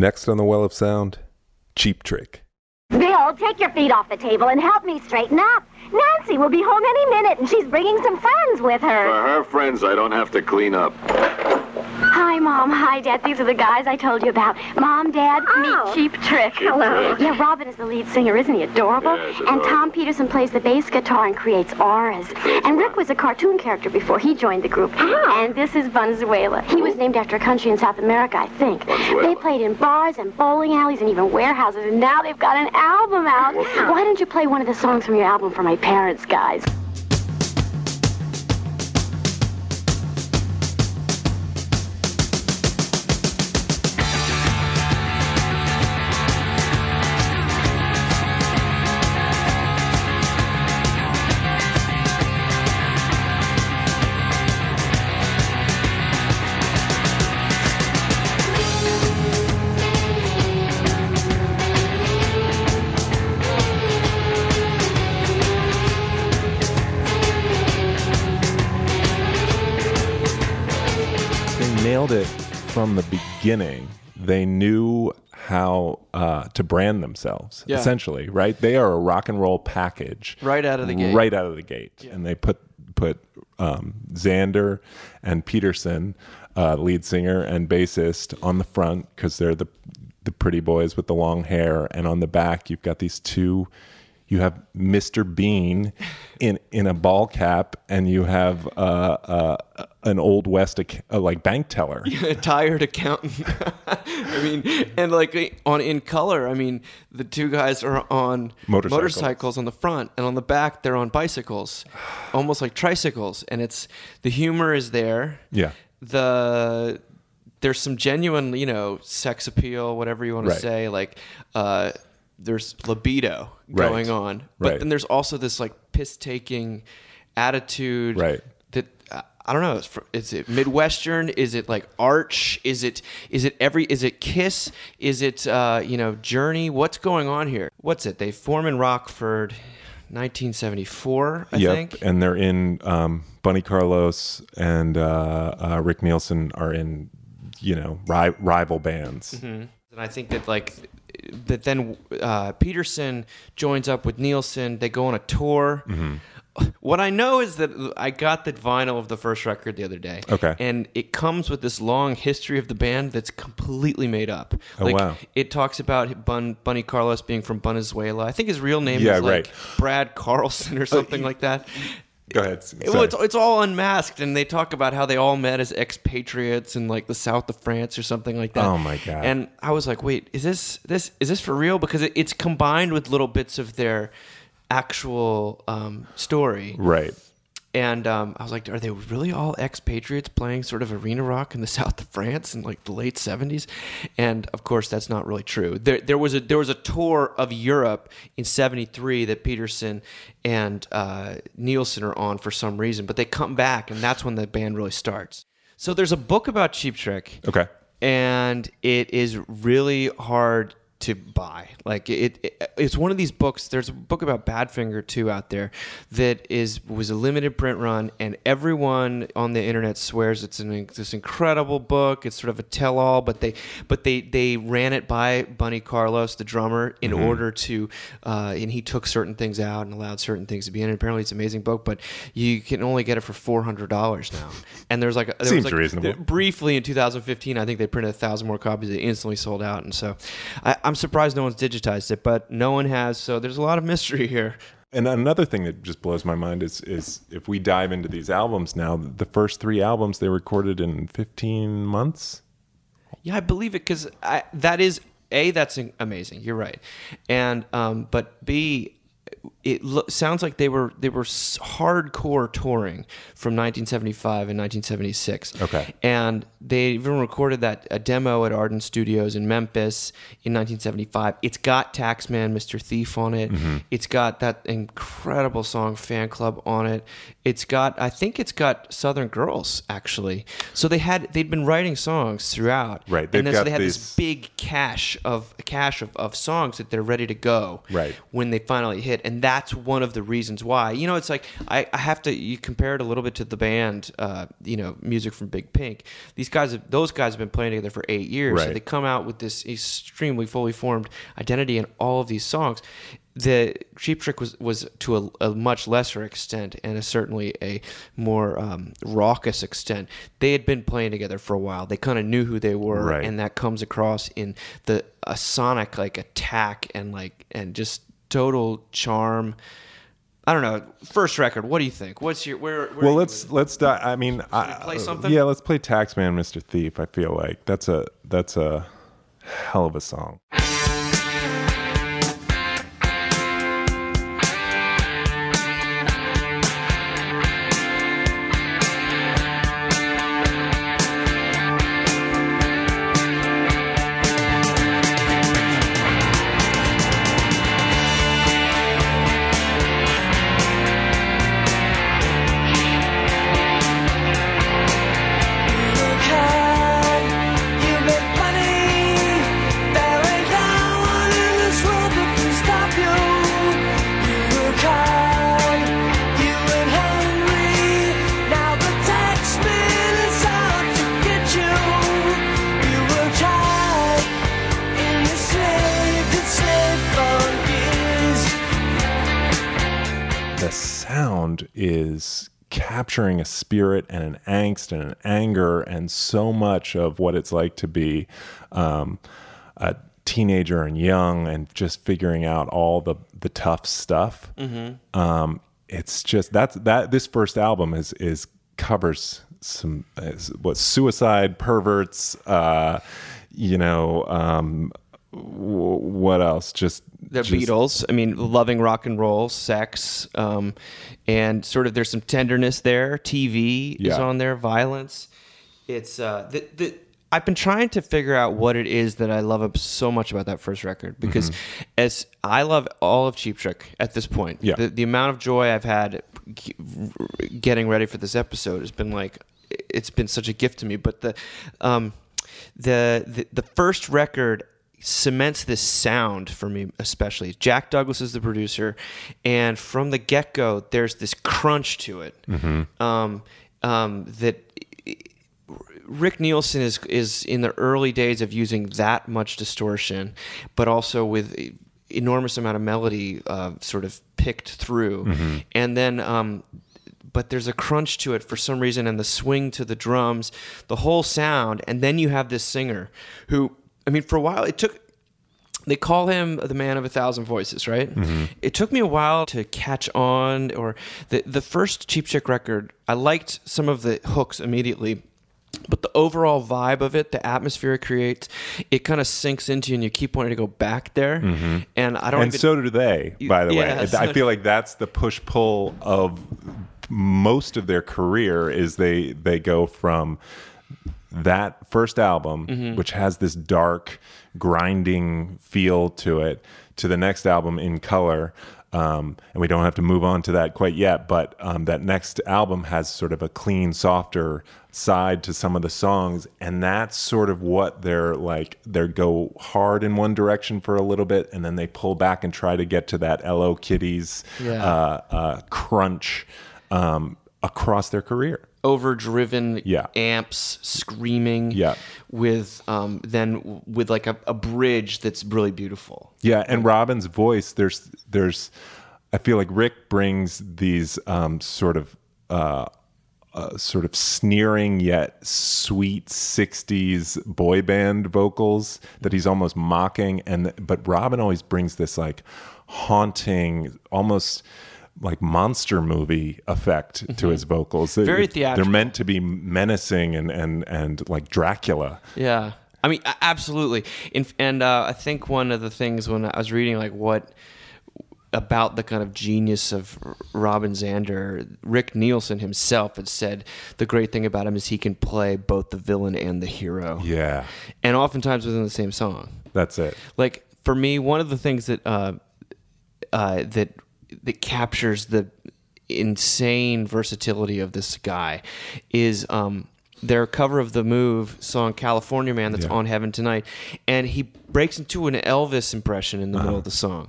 Next on the Well of Sound, Cheap Trick. Bill, take your feet off the table and help me straighten up. Nancy will be home any minute, and she's bringing some friends with her. For her friends, I don't have to clean up. Hi, Mom. Hi, Dad. These are the guys I told you about. Mom, Dad, Oh. meet Cheap Trick. Cheap Hello. Trick. Yeah, Robin is the lead singer. Isn't he adorable? Yes, and. Tom Peterson plays the bass guitar and creates auras. and Rick was a cartoon character before he joined the group. Oh. And this is Venezuela. He was named after a country in South America, I think. Venezuela. They played in bars and bowling alleys and even warehouses, and now they've got an album out. Wow. Why don't you play one of the songs from your album for my parents, guys? Beginning. They knew how uh, to brand themselves, Yeah. essentially, right? They are a rock and roll package Right out of the gate. Right out of the gate. And they put put um, Zander and Peterson, uh, lead singer and bassist, on the front because they're the the pretty boys with the long hair, and on the back you've got these two. You have Mr. Bean in in a ball cap, and you have uh, uh, an old west ac- uh, like bank teller. a tired accountant. I mean, and like on in color, I mean, the two guys are on Motorcycles. motorcycles on the front, and on the back they're on bicycles, almost like tricycles. And it's the humor is there. Yeah. The there's some genuine, you know, sex appeal, whatever you want to say. Like, uh, there's libido Right. going on, but Right. then there's also this like piss taking attitude Right. that uh, I don't know. Is, it Midwestern? Is it like Arch? Is it is it every? Is it Kiss? Is it uh, you know Journey? What's going on here? What's it? They form in Rockford, 1974, I yep, think. and they're in um, Bunny Carlos and uh, uh, Rick Nielsen are in you know ri- rival bands. And I think that like that then uh, Peterson joins up with Nielsen. They go on a tour. Mm-hmm. What I know is that I got the vinyl of the first record the other day. Okay. And it comes with this long history of the band that's completely made up. Oh, like wow. it talks about Bun, Bunny Carlos being from Venezuela. I think his real name Yeah, is like right. Oh, Brad Carlson or something like that. Go ahead. Well, it's, it's all unmasked, and they talk about how they all met as expatriates in like the south of France or something like that. Oh, my God. And I was like, wait, is this this is this for real? Because it, it's combined with little bits of their actual um, story. right. And um, I was like, are they really all expatriates playing sort of arena rock in the south of France in like the late seventies? And of course, that's not really true. There, there was a there was a tour of Europe in '73 that Peterson and uh, Nielsen are on for some reason, but they come back, and that's when the band really starts. So there's a book about Cheap Trick Okay. and it is really hard to buy. Like it, it, it's one of these books. There's a book about Badfinger too out there that is was a limited print run, and everyone on the internet swears it's an this incredible book. It's sort of a tell-all, but they but they they ran it by Bunny Carlos, the drummer, in order to, uh, and he took certain things out and allowed certain things to be in. it. apparently, it's an amazing book, but you can only get it for four hundred dollars now. And there's like there Seems was like, reasonable. briefly in 2015 i think they printed a thousand more copies It instantly sold out and so I, i'm surprised no one's digitized it but no one has so there's a lot of mystery here And another thing that just blows my mind is is if we dive into these albums now, the first three albums they recorded in 15 months. yeah i believe it because that is a that's amazing you're right and um, but b it lo- sounds like they were they were s- hardcore touring from 1975 and 1976 Okay. and they even recorded that a demo at Ardent Studios in Memphis in 1975. It's got Taxman, Mr. Thief on it. Mm-hmm. It's got that incredible song Fan Club on it. It's got I think it's got Southern Girls actually. So they had they'd been writing songs throughout. Right, they've And then so they had these- this big cache of cache of, of songs that they're ready to go. Right. When they finally hit. And that's one of the reasons why. You know, it's like I, I have to you compare it a little bit to the band, uh, you know, music from Big Pink. These guys, have, those guys have been playing together for eight years. So they come out with this extremely fully formed identity in all of these songs. The Cheap Trick was was to a, a much lesser extent and a, certainly a more um, raucous extent. They had been playing together for a while. They kind of knew who they were, Right. and that comes across in the a sonic like attack and like and just total charm. I don't know. First record. What do you think? What's your where? where Well, let's with let's die. I mean, I, play uh, something? Yeah, let's play Taxman, Mr. Thief. I feel like that's a that's a hell of a song. Sound is capturing a spirit and an angst and an anger and so much of what it's like to be um, a teenager and young and just figuring out all the the tough stuff. Um, it's just that's that this first album is is covers some is, what suicide perverts uh you know um what else just the just- Beatles. I mean, loving rock and roll, sex, um, and sort of there's some tenderness there. TV is on there, violence. It's uh, the, the I've been trying to figure out what it is that I love so much about that first record because as I love all of Cheap Trick at this point, Yeah. the, the amount of joy I've had getting ready for this episode has been like it's been such a gift to me. But the um, the, the the first record cements this sound for me especially. Jack douglas is the producer and from the get-go there's this crunch to it um, um, that Rick Nielsen is is in the early days of using that much distortion, but also with enormous amount of melody uh, sort of picked through, and then. Um, but there's a crunch to it for some reason, and the swing to the drums, the whole sound, and then you have this singer who, I mean, for a while it took they call him the man of a thousand voices, right? Mm-hmm. It took me a while to catch on, or the the first Cheap Trick record. I liked some of the hooks immediately, but the overall vibe of it, the atmosphere it creates, it kind of sinks into you, and you keep wanting to go back there. Mm-hmm. And I don't. and even, so do they by the Yeah, way so- i feel like that's the push pull of most of their career is they they go from that first album Mm-hmm. which has this dark grinding feel to it to the next album in color um, and we don't have to move on to that quite yet but um, that next album has sort of a clean softer side to some of the songs and that's sort of what they're like they go hard in one direction for a little bit and then they pull back and try to get to that lo kitties Yeah. uh, uh, crunch um, across their career overdriven Yeah. amps screaming Yeah. with um, then with like a, a bridge that's really beautiful Yeah, and Robin's voice. There's, there's. I feel like Rick brings these um, sort of, uh, uh, sort of sneering yet sweet '60s boy band vocals that he's almost mocking, and but Robin always brings this like haunting, almost like monster movie effect to his vocals. Mm-hmm. Very They're meant to be menacing and and and like Dracula. Yeah, I mean, absolutely. In, and uh, I think one of the things when I was reading, like what about the kind of genius of Robin Zander, Rick Nielsen himself had said the great thing about him is he can play both the villain and the hero. Yeah, and oftentimes within the same song. that's it. Like for me, one of the things that uh, uh, that that captures the insane versatility of this guy is um, their cover of the Move song "California Man" that's Yeah. on Heaven Tonight, and he breaks into an Elvis impression in the Uh-huh. middle of the song.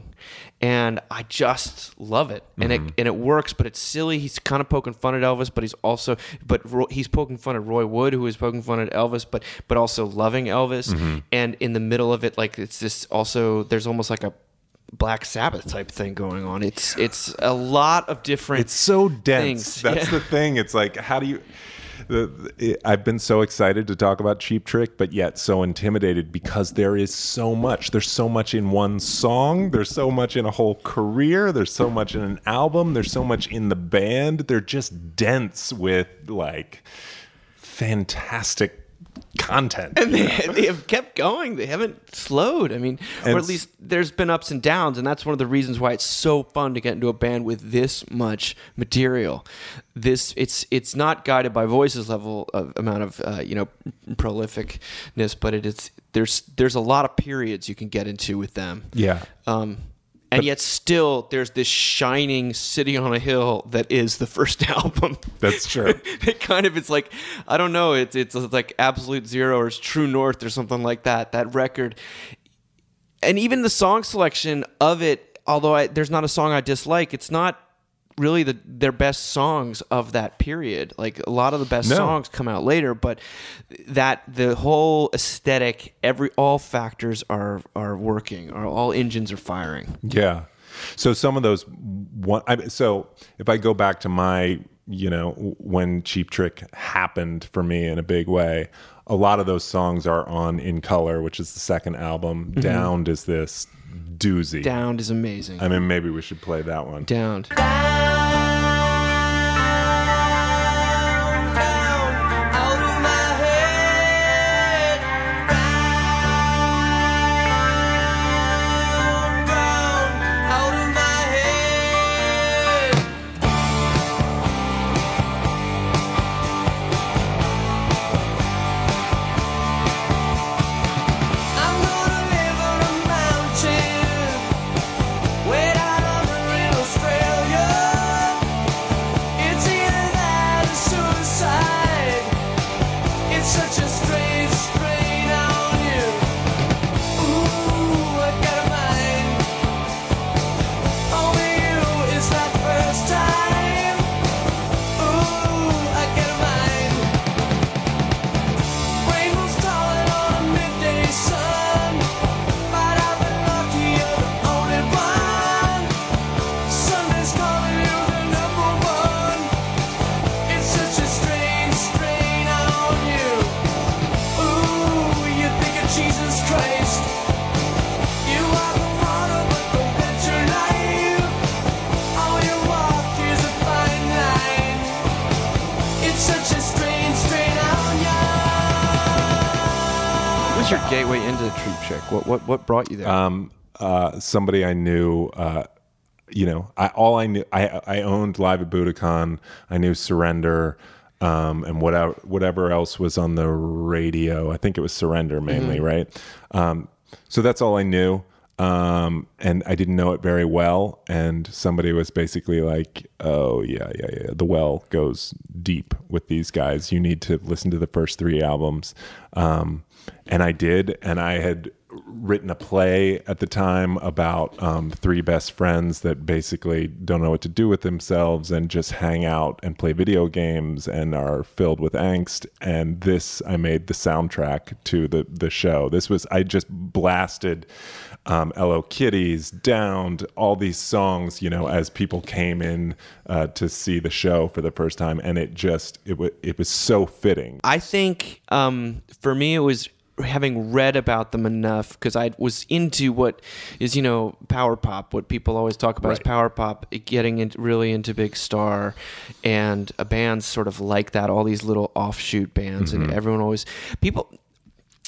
And I just love it, and Mm-hmm. it and it works, but it's silly. He's kind of poking fun at Elvis, but he's also but Ro- he's poking fun at Roy Wood, who is poking fun at Elvis, but but also loving Elvis. Mm-hmm. And in the middle of it, like it's this also there's almost like a Black Sabbath type thing going on. It's it's a lot of different. It's so dense. things. That's Yeah. the thing. It's like, how do you? The, the- I've been so excited to talk about Cheap Trick, but yet so intimidated because there is so much. There's so much in one song. There's so much in a whole career. There's so much in an album. There's so much in the band. They're just dense with like fantastic content. and they, they have kept going. They haven't slowed. I mean, or at least there's been ups and downs, and that's one of the reasons why it's so fun to get into a band with this much material. This it's it's not guided by voices level of amount of uh, you know prolificness, but it is there's there's a lot of periods you can get into with them. Yeah. Um, and yet still there's this shining city on a hill that is the first album. That's true. it kind of it's like I don't know, it's it's like absolute zero or it's true north or something like that. That record and even the song selection of it, although I, there's not a song I dislike, it's not really the their best songs of that period. Like a lot of the best No. songs come out later, but that the whole aesthetic, every all factors are are working, or all engines are firing. Yeah. So some of those one. I, so if I go back to my, you know, when Cheap Trick happened for me in a big way, a lot of those songs are on In Color, which is the second album. Mm-hmm. Downed is this doozy. Downed is amazing. I mean, maybe we should play that one. Downed. I'm gateway into Cheap Trick? What what what brought you there? Um, uh, somebody I knew, uh, you know, I all I knew, I I owned Live at Budokan. I knew Surrender, um, and whatever whatever else was on the radio. I think it was Surrender mainly, right? Um, so that's all I knew. Um, and I didn't know it very well. And somebody was basically like, "Oh yeah, yeah, yeah. The well goes deep with these guys. You need to listen to the first three albums." Um, and I did, and I had written a play at the time about um, three best friends that basically don't know what to do with themselves and just hang out and play video games and are filled with angst. And this, I made the soundtrack to the the show. This was I just blasted um, ELO Kiddies, Downed, all these songs, you know, as people came in uh, to see the show for the first time, and it just it was it was so fitting. I think um, for me it was having read about them enough because I was into what is you know power pop. What people always talk about is power pop, eh, getting in, really into Big Star, and a bands sort of like that. All these little offshoot bands, and mm-hmm. everyone always people.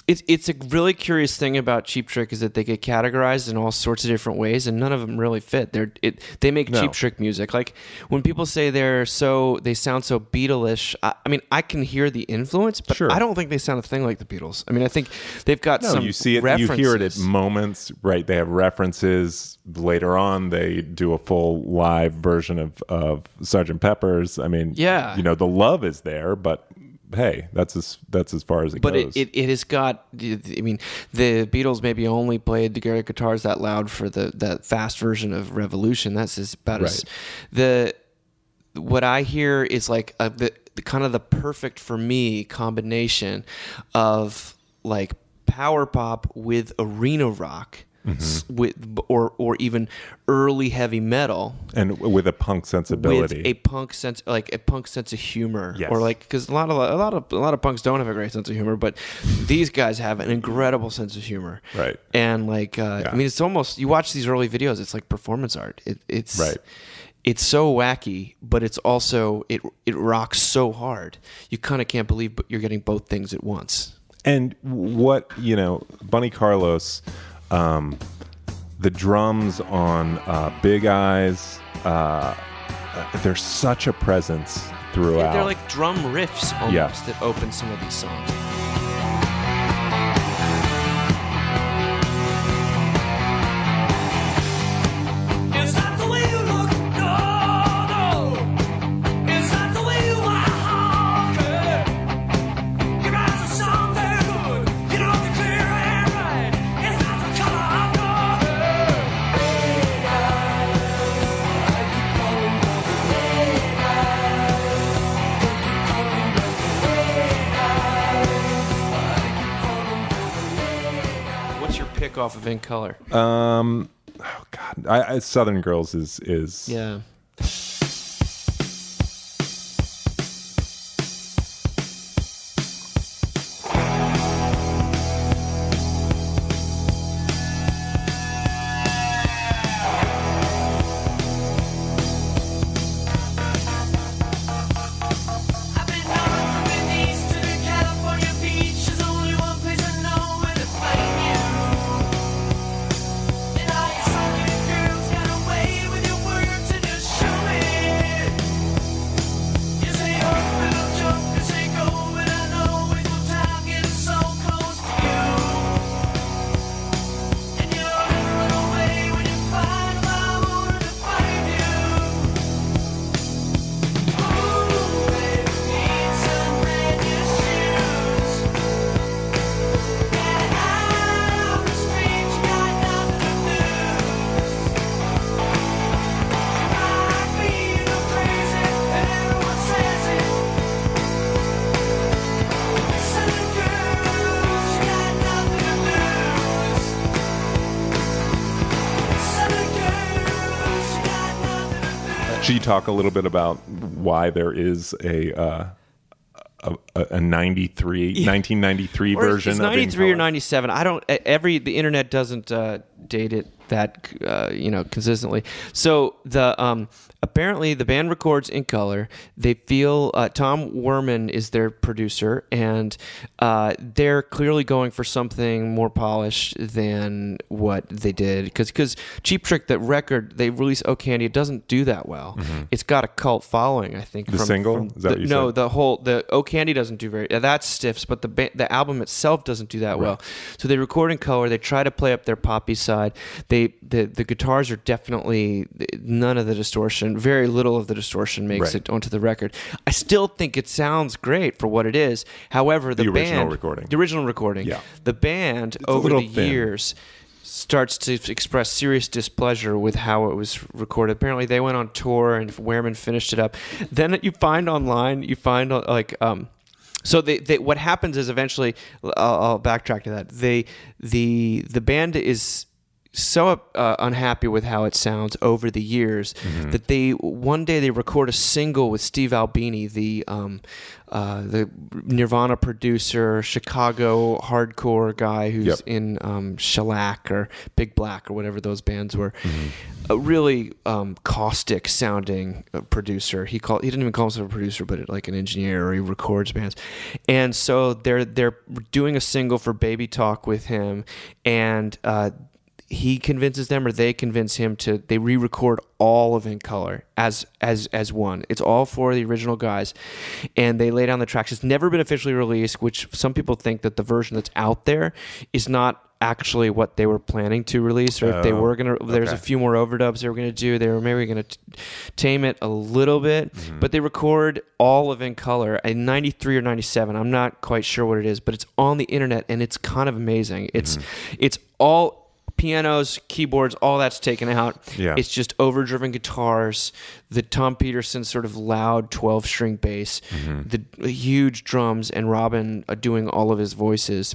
It's it's a really curious thing about Cheap Trick is that they get categorized in all sorts of different ways, and none of them really fit. They're it they make No. Cheap Trick music. Like when people say they're so they sound so Beatles-ish. I, I mean, I can hear the influence, but Sure. I don't think they sound a thing like the Beatles. I mean, I think they've got No, some you see it. You hear it at moments, right? They have references. Later on, they do a full live version of of Sergeant Pepper's. I mean, Yeah. you know, the love is there, but hey, that's as that's as far as it but goes. it, it, it has got i mean the beatles maybe only played the guitars that loud for the that fast version of revolution that's as about as Right. the what i hear is like a, the, the kind of the perfect for me combination of like power pop with arena rock Mm-hmm. with or or even early heavy metal and with a punk sensibility. with a punk sense, like a punk sense of humor, Yes. or like because a lot of a lot of a lot of punks don't have a great sense of humor, but these guys have an incredible sense of humor, Right. And like, uh, Yeah. I mean, it's almost you watch these early videos, it's like performance art. It, it's Right. It's so wacky, but it's also it it rocks so hard. You kind of can't believe, but you're getting both things at once. And what you know, Bunny Carlos, um, the drums on uh, Big Eyes, uh, there's such a presence throughout. They're like drum riffs almost Yeah. that open some of these songs. Your pick off of In Color? um, oh God, I, I, Southern Girls is is yeah. Talk a little bit about why there is a uh, a, a, a 93, 1993 Or version it's of 93 or Color? 97 i don't every the internet doesn't uh, date it that uh, you know consistently. So the um apparently the band records in color. They feel uh, tom werman is their producer and uh, they're clearly going for something more polished than what they did. Because because cheap trick that record they released oh candy it doesn't do that well. It's got a cult following i think Mm-hmm. The from, single? from Is that the- no said? the whole the oh candy doesn't do very that stiffs but the ba- the album itself doesn't do that well. So they record in color they try to play up their poppy side they the the guitars are definitely none of the distortion very little of the distortion makes Right. it onto the record i still think it sounds great for what it is however the, The original band recording. the original recording Yeah. the band a over the thin. years starts to express serious displeasure with how it was recorded. Apparently, they went on tour and Werman finished it up. Then you find online, you find uh, like um, so they, they what happens is eventually I'll, I'll backtrack to that. They the the band is so uh, unhappy with how it sounds over the years that they one day they record a single with Steve Albini, the um, uh, the Nirvana producer, Chicago hardcore guy who's Yep. in um, Shellac or Big Black or whatever those bands were. A really um, caustic sounding uh, producer. He called he didn't even call himself a producer, but like an engineer or he records bands. And so they're they're doing a single for Baby Talk with him, and uh, he convinces them or they convince him to they re-record all of in color as as as one it's all for the original guys and they lay down the tracks it's never been officially released which some people think that the version that's out there is not actually what they were planning to release, or if they Oh, were gonna. There's a few more overdubs they were gonna do. They were maybe gonna t- tame it a little bit, Mm-hmm. but they record all of In Color in '93 or '97. I'm not quite sure what it is, but it's on the internet and it's kind of amazing. It's Mm-hmm. it's all pianos, keyboards, all that's taken out. Yeah. It's just overdriven guitars, the Tom Peterson sort of loud 12 string bass, Mm-hmm. the huge drums, and Robin uh, doing all of his voices.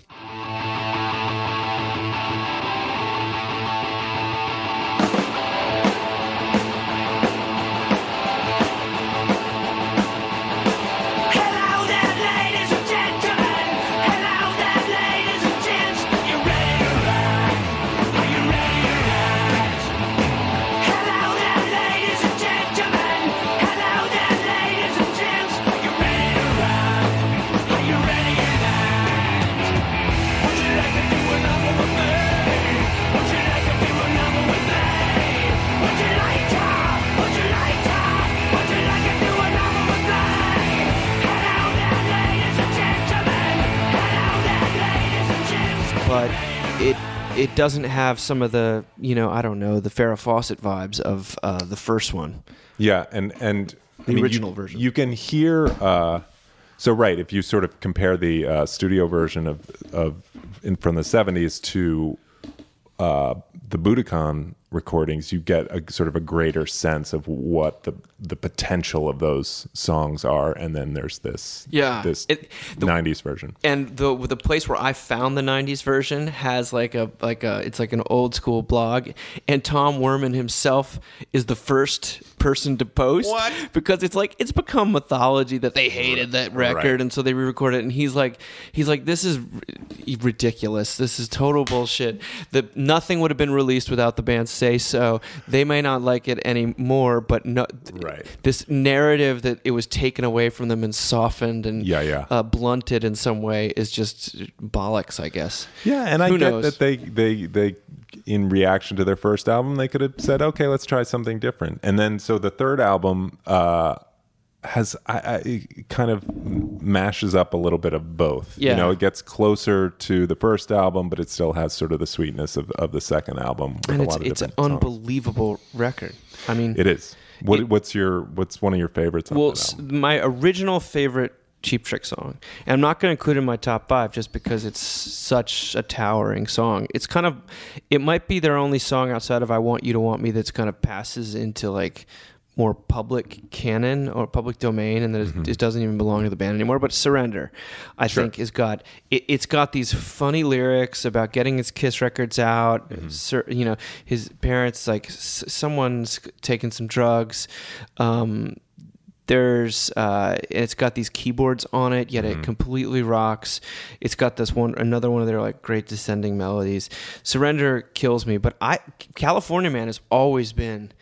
It it doesn't have some of the you know I don't know the Farrah Fawcett vibes of uh, the first one. Yeah, and and The I mean, original you, version. You can hear. Uh, so right, if you sort of compare the uh, studio version of of in, from the seventies to uh, the Budokan recordings, you get a sort of a greater sense of what the the potential of those songs are, and then there's this Yeah, this it- the- '90s version. And the the place where I found the '90s version has like a like a it's like an old school blog, and Tom Werman himself is the first person to post. What? Because it's like it's become mythology that they hated that record, Right. and so they re-record it. And he's like he's like this is r- ridiculous. This is total bullshit. That nothing would have been released without the band say so. They may not like it anymore, but no. Right. This narrative that it was taken away from them and softened and Yeah, yeah. uh, blunted in some way is just bollocks, I guess. Yeah, and I Who get knows? that they they they in reaction to their first album, they could have said, "Okay, let's try something different." And then so the third album uh, has I, I kind of mashes up a little bit of both. Yeah. You know, it gets closer to the first album, but it still has sort of the sweetness of, of the second album. With and a it's lot of it's an songs. unbelievable record. I mean, It is. What, It- what's your what's one of your favorites? well, my original favorite Cheap Trick song, and I'm not going to include it in my top five just because it's such a towering song. It's kind of, it might be their only song outside of "I Want You to Want Me" that's kind of passes into like more public canon or public domain, and that Mm-hmm. it, doesn't even belong to the band anymore. But "Surrender," I think, has got it, it's got these funny lyrics about getting his Kiss records out. Mm-hmm. You know, his parents like s- someone's taking some drugs. Um, there's uh, it's got these keyboards on it, yet Mm-hmm. it completely rocks. It's got this one, another one of their like great descending melodies. Surrender kills me, but I California Man has always been.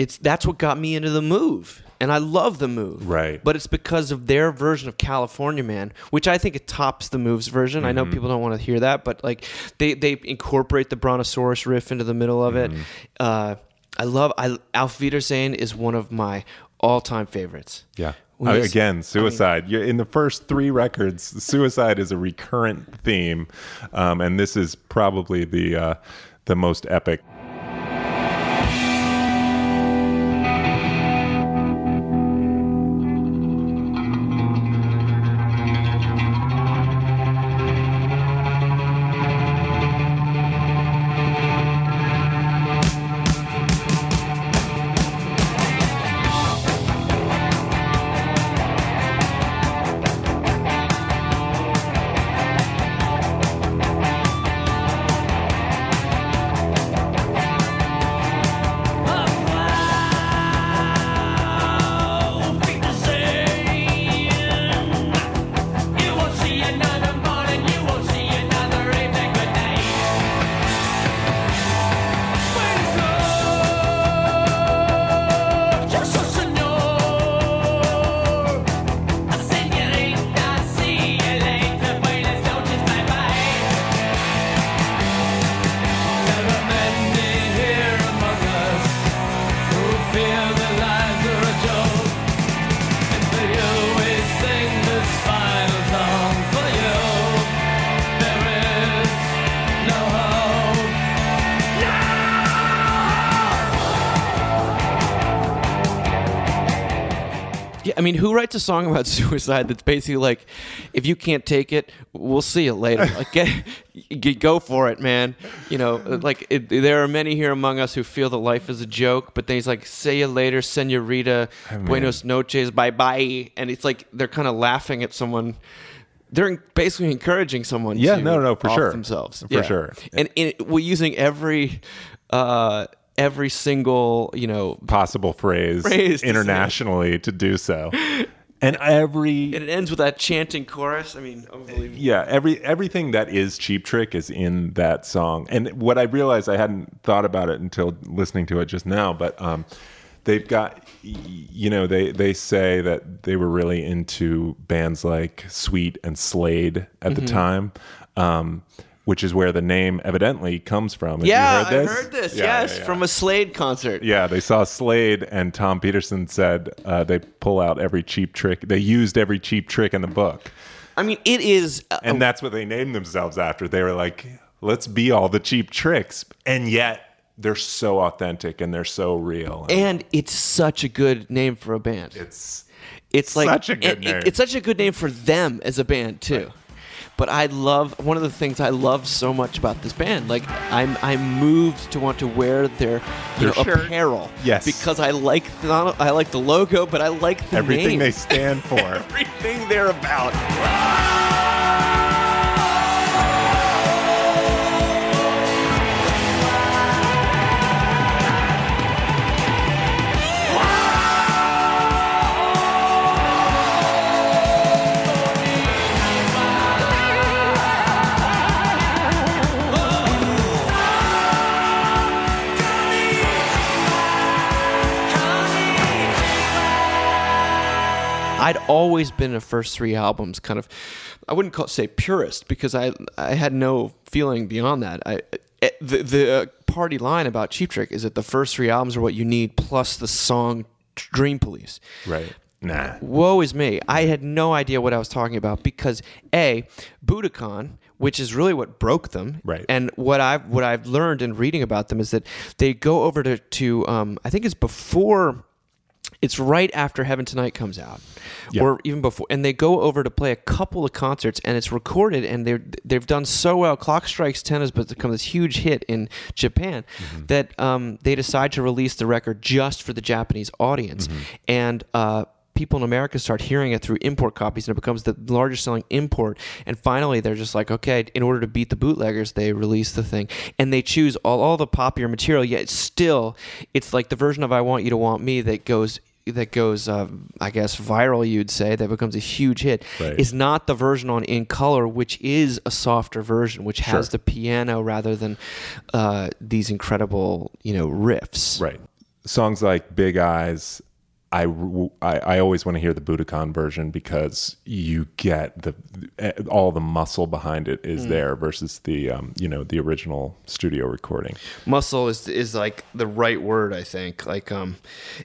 It's that's what got me into the move, and I love the move. Right. but it's because of their version of California Man, which I think it tops the moves version. I know Mm-hmm. people don't want to hear that, but like they they incorporate the Brontosaurus riff into the middle of Mm-hmm. it. Uh, I love I Auf Wiedersehen is one of my all-time favorites. Yeah. Uh, again, suicide. you in the first three records, suicide is a recurrent theme, um, and this is probably the uh, the most epic. A song about suicide that's basically like, if you can't take it, we'll see you later. Like, get, get go for it, man. You know, like it, there are many here among us who feel that life is a joke, but then he's like, "See you later, Senorita, Buenos noches, bye bye," and it's like they're kind of laughing at someone. They're basically encouraging someone. Yeah, to no, no, for sure. themselves For sure. and, and we're using every. Uh, Every single, you know, Possible phrase, Phrase to internationally to do so. And every and it ends with that chanting chorus. I mean, unbelievable. yeah, every everything that is Cheap Trick is in that song. And what I realized I hadn't thought about it until listening to it just now, but um, they've got you know they they say that they were really into bands like Sweet and Slade at Mm-hmm. the time. Um, which is where the name evidently comes from. Have you Yeah, heard this? I heard this. Yeah, yes, yeah, yeah. from a Slade concert. Yeah, they saw Slade, and Tom Peterson said uh, they pull out every cheap trick. They used every cheap trick in the book, I mean, it is. Uh, and that's what they named themselves after. They were like, "Let's be all the cheap tricks," and yet they're so authentic and they're so real. and it's such a good name for a band. it's It's like such a good and it- name. it's such a good name for them as a band too. But I love one of the things I love so much about this band. Like I'm I'm moved to want to wear their, Their know, apparel. Yes. because I like not, I like the logo, but I like the everything name. they stand for. everything they're about. I'd always been a first three albums kind of I wouldn't call say purist because I I had no feeling beyond that. I eh, the the uh, party line about Cheap Trick is that the first three albums are what you need plus the song Dream Police. right? Nah. Woe is me. I had no idea what I was talking about because a Budokan, which is really what broke them, Right. And what I've what I've learned in reading about them is that they go over to to um, I think it's before. It's right after Heaven Tonight comes out, Yeah. or even before, and they go over to play a couple of concerts, and it's recorded, and they they've done so well. Clock Strikes Ten has become this huge hit in Japan Mm-hmm. that um, they decide to release the record just for the Japanese audience, Mm-hmm. and uh, people in America start hearing it through import copies, and it becomes the largest selling import. And finally, they're just like, okay, in order to beat the bootleggers, they release the thing, and they choose all all the popular material. Yet still, it's like the version of "I Want You to Want Me" that goes that goes, uh, I guess, viral. You'd say that becomes a huge hit. Right. Is not the version on In Color, which is a softer version, which has Sure. the piano rather than uh, these incredible, you know, riffs. Right. Songs like Big Eyes, I, I, I always want to hear the Budokan version because you get the all the muscle behind it is there versus the um, you know the original studio recording. muscle is is like the right word i think like um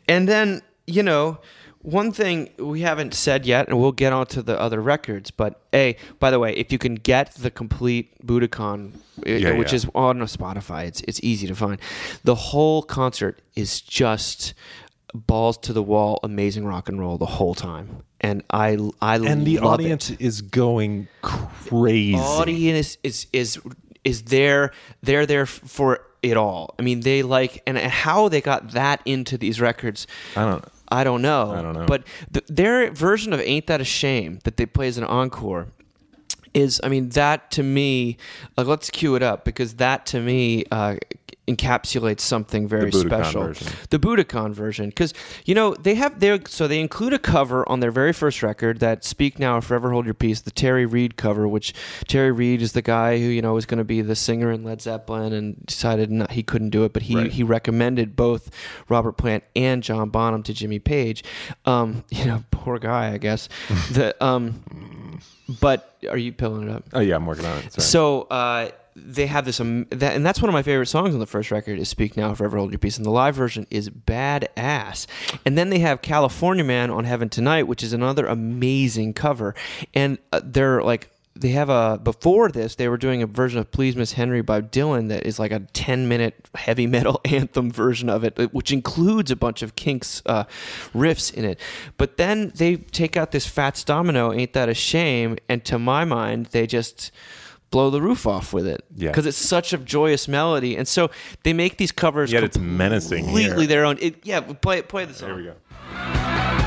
and then you know one thing we haven't said yet and we'll get on to the other records but a by the way if you can get the complete budokan uh, Yeah, which yeah. is on spotify it's it's easy to find the whole concert is just balls to the wall amazing rock and roll the whole time and i i And the love audience it is going crazy. The audience is is is there they're there for it all. I mean, they like and how they got that into these records. I don't. I don't know. I don't know. But th their version of "Ain't That a Shame" that they play as an encore is, I mean, that to me. Like, let's cue it up because that to me uh, encapsulates something very The special. version. The Budokan version, because you know they have their so they include a cover on their very first record that "Speak Now or Forever Hold Your Peace," the Terry Reid cover, which Terry Reid is the guy who you know was going to be the singer in Led Zeppelin and decided not, he couldn't do it, but he Right. he recommended both Robert Plant and John Bonham to Jimmy Page. Um, you know, poor guy, I guess. the um, but are you pilling it up? Oh yeah, I'm working on it. Sorry. So uh, they have this, um, that, and that's one of my favorite songs on the first record. Is "Speak Now, Forever Hold Your Peace," and the live version is badass. And then they have "California Man" on "Heaven Tonight," which is another amazing cover. And uh, they're like they have a before this they were doing a version of Please Miss Henry by Dylan that is like a 10 minute heavy metal anthem version of it which includes a bunch of Kinks uh, riffs in it but then they take out this Fats Domino ain't that a shame and to my mind they just blow the roof off with it Yeah. because it's such a joyous melody and so they make these covers Yet it's menacing completely here. their own it, yeah play play the song There we go.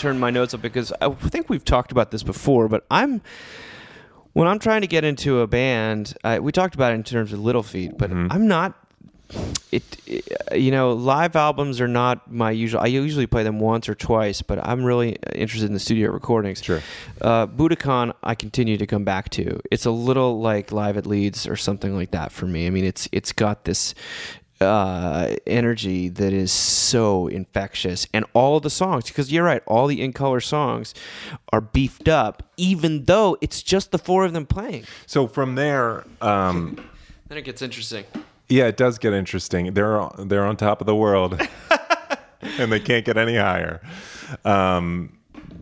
Budokan, I had turned my notes up because I think we've talked about this before, but I'm when I'm trying to get into a band, I, we talked about it in terms of Little Feat, but Mm-hmm. I'm not. It, it- you know, live albums are not my usual. I usually play them once or twice, but I'm really interested in the studio recordings. Sure. Uh, Budokan, I continue to come back to. It's a little like Live at Leeds or something like that for me. I mean, it's it's got this uh, energy that is so infectious, and all of the songs. Because you're right, all the in color songs are beefed up, even though it's just the four of them playing. So from there, um, Then it gets interesting. yeah, it does get interesting. They're they're on top of the world, and they can't get any higher. Um,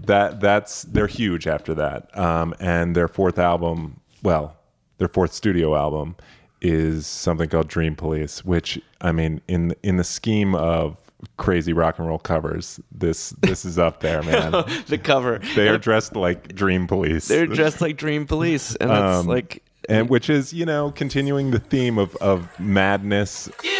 that that's they're huge after that. Um, and their fourth album, well, their fourth studio album, is something called Dream Police. Which I mean, in in the scheme of crazy rock and roll covers, this this is up there, man. The cover. They are dressed like Dream Police. They're dressed like Dream Police, and that's Um, like and which is you know continuing the theme of of madness You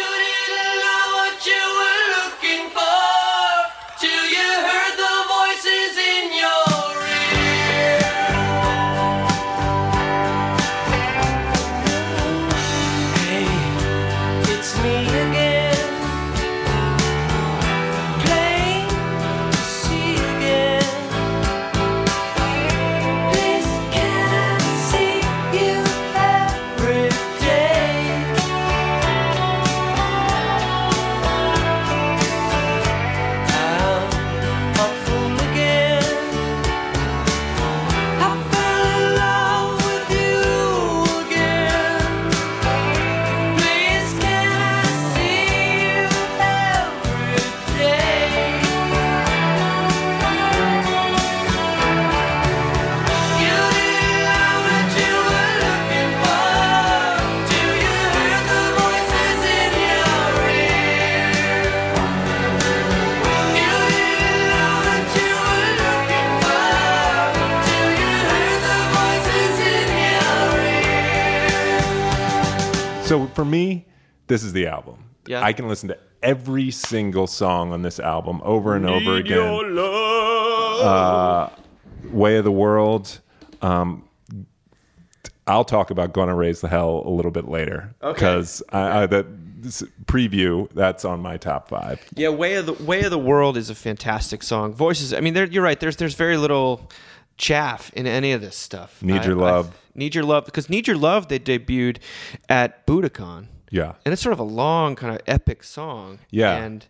so for me this is the album Yeah. i can listen to every single song on this album over and over again uh, way of the world um, i'll talk about gonna raise the hell a little bit later because I, I, that preview that's on my top five Yeah, way of the way of the world is a fantastic song. Voices. I mean, you're right. There's there's very little chaff in any of this stuff. Need I- Your I- Love. Need your love because Need Your Love they debuted at Budokan. yeah and it's sort of a long kind of epic song. Yeah. and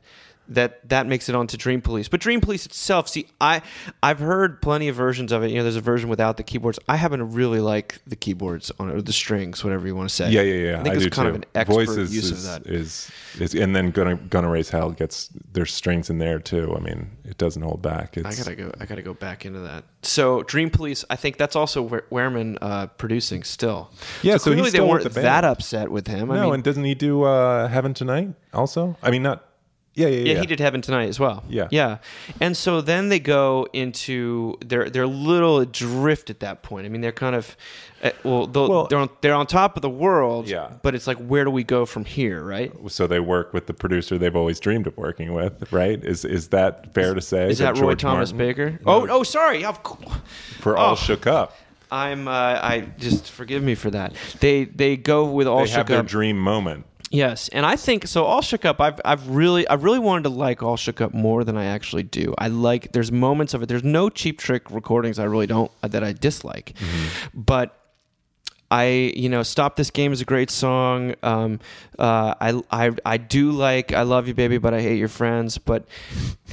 that that makes it onto Dream Police. But Dream Police itself, see, I I've heard plenty of versions of it. You know, there's a version without the keyboards. I happen to really like the keyboards on it, or the strings, whatever you want to say. Yeah, yeah, yeah. I think it's do kind too. of an expert Voices use is, of that. Is, is and then gonna gonna raise hell gets there's strings in there too. I mean, it doesn't hold back. It's, I gotta go. I gotta go back into that. So Dream Police, I think that's also Werman uh, producing still. Yeah, so he's clearly they weren't the band. that upset with him. I no, mean, and doesn't he do uh, Heaven Tonight also? I mean, not. Yeah, yeah, yeah. yeah, he did Heaven Tonight as well. Yeah. yeah. And so then they go into they're they're a little adrift at that point. I mean, they're kind of uh, well, Well- they're on, they're on top of the world. Yeah. But it's like, where do we go from here? Right? So they work with the producer they've always dreamed of working with, right? Is is that fair to say? Is that Roy George Thomas Martin- Baker? Oh, oh, sorry. Of course. for all Oh. shook up? I'm. Uh, I just forgive me for that. They they go with all They have shook their up. dream moment. Yes, and I think so. All shook up. I've I've really I really wanted to like all shook up more than I actually do. I like. There's moments of it. There's no cheap trick recordings. I really don't that I dislike, mm-hmm. but. I you know stop this game is a great song. Um, uh, I, I I do like I love you baby, but I hate your friends. But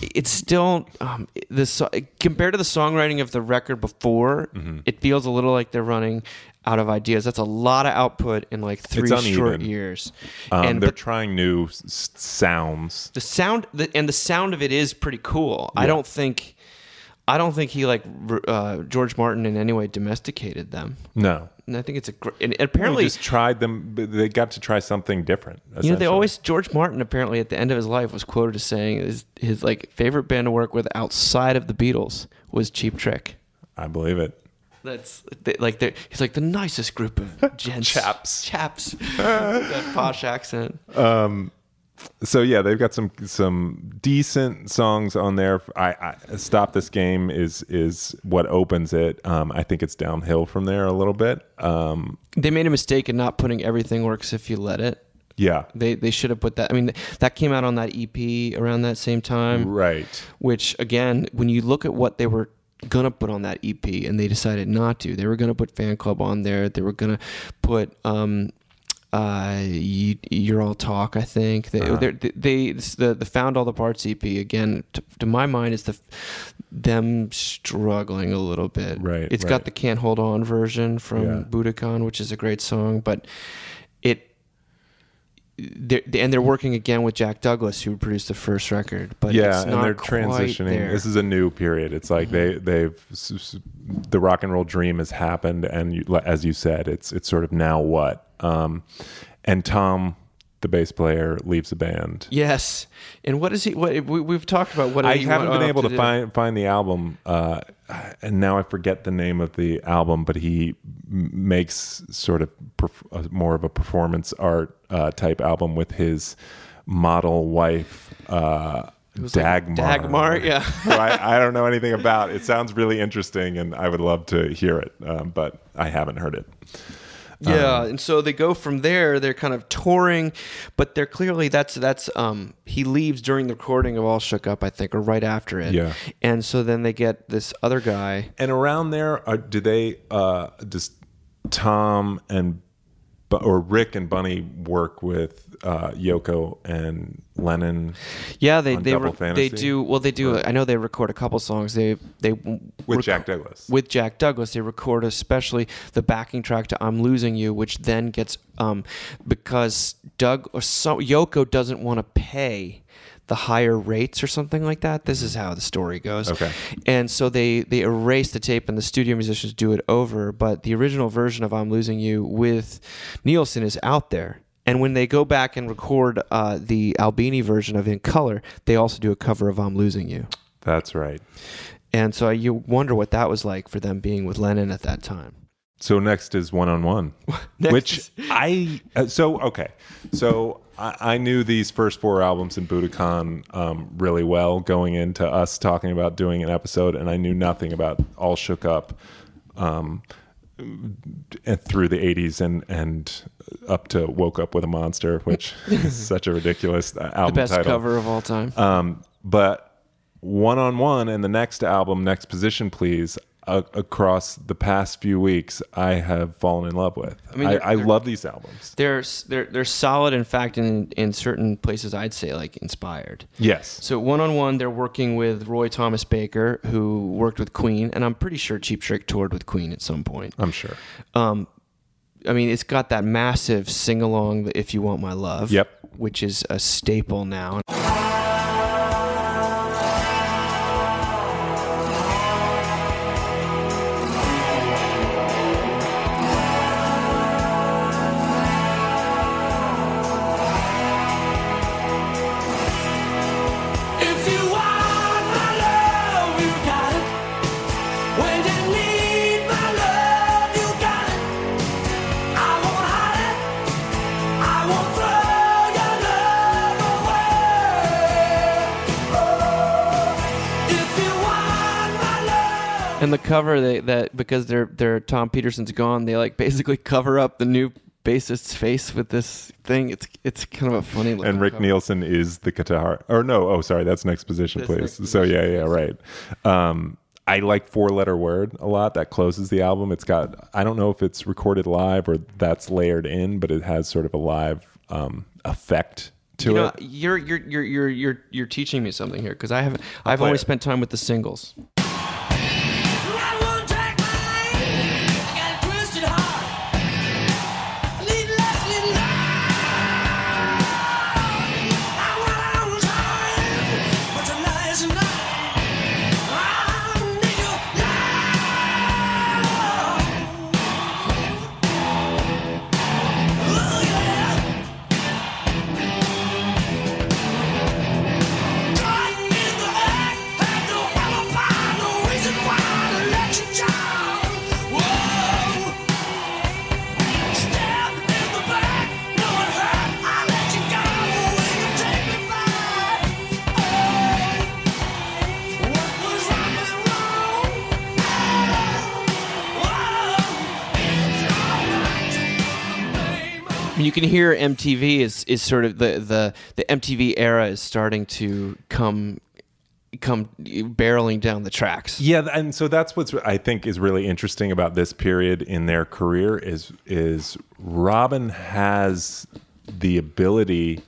it's still um, the so- compared to the songwriting of the record before, it feels a little like they're running out of ideas. That's a lot of output in like three short years. Um, and they're trying new s- sounds. the sound the, and the sound of it is pretty cool. I don't think I don't think he like uh, George Martin in any way domesticated them. No, And I think it's a great. And they apparently, just tried them. They got to try something different. you know, they always George Martin apparently at the end of his life was quoted as saying his, his like favorite band to work with outside of the Beatles was Cheap Trick. I believe it. That's they, like they're, he's like the nicest group of gents, Chaps. chaps. that posh accent. Um, So yeah, they've got some some decent songs on there. I, I stop this game is is what opens it. Um, I think it's downhill from there a little bit. Um, They made a mistake in not putting everything works if you let it. yeah, They they should have put that. I mean, that came out on that EP around that same time. right. Which again, when you look at what they were gonna put on that EP and they decided not to, they were gonna put Fan Club on there. They were gonna put um, uh, you, you're all talk. I think they Uh-huh. they the the found all the parts EP again. To, to my mind, is the them struggling a little bit. Right, It's right. got the can't hold on version from Yeah. Budokan, which is a great song, but it they're, and they're working again with Jack Douglas, who produced the first record. But yeah, it's and they're transitioning. there. Mm-hmm. This is a new period. It's like they they've the rock and roll dream has happened, and you, as you said, it's it's sort of now what. Um, and Tom, the bass player, leaves the band. yes. And what is he? What we, we've talked about? What I haven't been able to, do. find find the album, uh, and now I forget the name of the album. But he makes sort of perf- more of a performance art uh, type album with his model wife. Uh, was like Dagmar. Dagmar, yeah. who I, I don't know anything about. It sounds really interesting, and I would love to hear it, um, but I haven't heard it. Yeah, Um, and so they go from there. They're kind of touring, but they're clearly that's that's um he leaves during the recording of All Shook Up, I think, or right after it. Yeah. and so then they get this other guy. And around there, are, do they uh, does Tom and Bu- or Rick and Bunny work with uh, Yoko and Lennon Yeah, they they re- they do well. They do. I know they record a couple songs. They they with rec- Jack Douglas? with Jack Douglas. They record especially the backing track to "I'm Losing You," which then gets um because Doug or so, Yoko doesn't want to pay the higher rates or something like that. This is how the story goes. Okay. And so they they erase the tape and the studio musicians do it over, but the original version of "I'm Losing You" with Nielsen is out there. And when they go back and record uh, the Albini version of "In Color," they also do a cover of "I'm Losing You." That's right. And so you wonder what that was like for them being with Lennon at that time. So next is one on one, which I uh, so okay. So I, I knew these first four albums in Budokan um, really well going into us talking about doing an episode, and I knew nothing about All Shook Up um, through the '80s and and up to Woke Up with a Monster, which is such a ridiculous uh, The album best title. cover of all time. Um, but one on one and the next album, next position, please. Uh, across the past few weeks, I have fallen in love with. I mean, I, they're- I they're- love these albums. They're they're they're solid. In fact, in in certain places, I'd say like inspired. Yes. So one on one, they're working with Roy Thomas Baker, who worked with Queen, and I'm pretty sure Cheap Trick toured with Queen at some point. I'm sure. Um, I mean, it's got that massive sing along, "If You Want My Love," Yep. which is a staple now. And the cover, they that because they're they're Tom Petersson's gone, they like basically cover up the new bassist's face with this thing. It's it's kind of a funny. looking And Rick cover. Nielsen is the guitar. Or no, oh sorry, that's next position, That's please. Next so yeah, yeah, right. Um, I like four letter word a lot. That closes the album. It's got I don't know if it's recorded live or that's layered in, but it has sort of a live um, effect to You know, it. you're you're you're you're you're teaching me something here because I have I've only it. spent time with the singles. You can hear MTV is is sort of the the the MTV era is starting to come come barreling down the tracks. Yeah, and so that's what's I think is really interesting about this period in their career is is Robin has the ability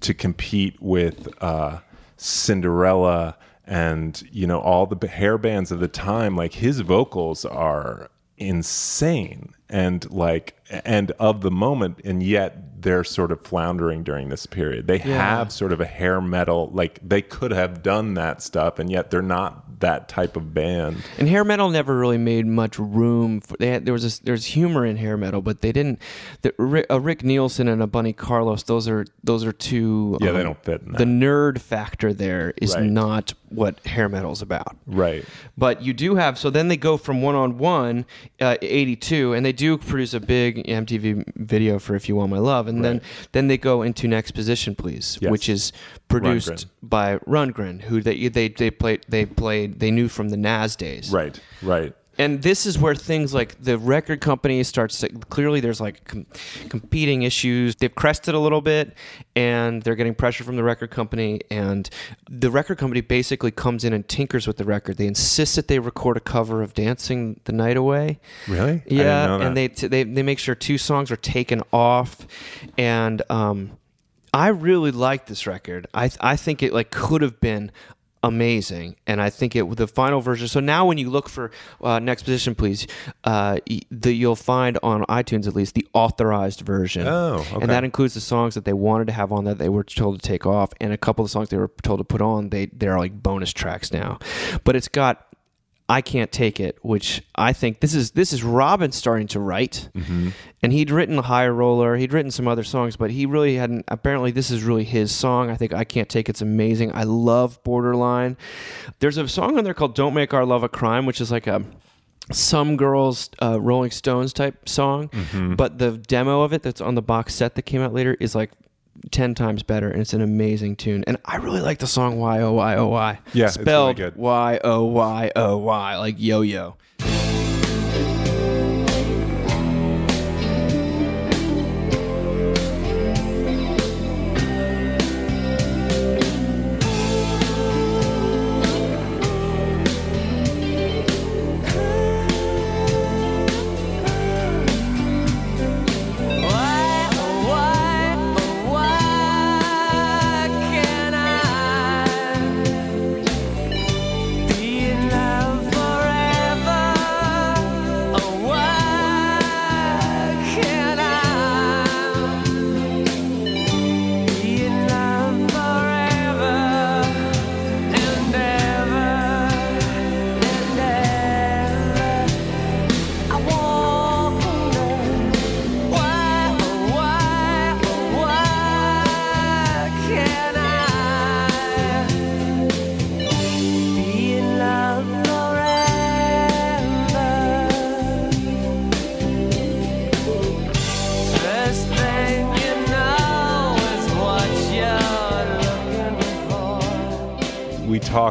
to compete with uh, Cinderella and you know all the hair bands of the time. Like his vocals are insane and like and of the moment, and yet they're sort of floundering during this period. They have sort of a hair metal like they could have done that stuff, and yet they're not that type of band. And hair metal never really made much room. For, they had, there was this, there's humor in hair metal, but they didn't. The, Rick, a uh, Rick Nielsen and a Bunny Carlos, those are those are two. Yeah, they um, don't fit in The nerd factor there is Right. not what hair metal's about. Right. But you do have so then they go from one on one, uh, eighty two, and they do produce a big MTV video for "If You Want My Love," and then then they go into "Next Position, Please," Yes. which is produced Rundgren. by Rundgren, who they they they played they played they knew from the Nazz days, Right. Right. And this is where things like the record company starts to clearly there's like com- competing issues. They've crested a little bit and they're getting pressure from the record company and the record company basically comes in and tinkers with the record. They insist that they record a cover of dancing the night away. Really? Yeah and they, t- they they make sure two songs are taken off. And um i really like this record. I i think it like could have been amazing. And i think it the final version so now when you look for uh, next position please uh the, you'll find on itunes at least the authorized version. Oh, okay. and that includes the songs that they wanted to have on that they were told to take off and a couple of songs they were told to put on they they're like bonus tracks now. But it's got I can't take it, which I think this is this is Robin starting to write, and he'd written High Roller, he'd written some other songs, but he really hadn't. Apparently, this is really his song. I think I can't take it's amazing. I love Borderline. There's a song on there called "Don't Make Our Love a Crime," which is like a some girls uh, Rolling Stones type song, but the demo of it that's on the box set that came out later is like. 10 times better and it's an amazing tune and i really like the song y o y o y Yeah, it's really spelled good. Y O Y O Y, like yo yo.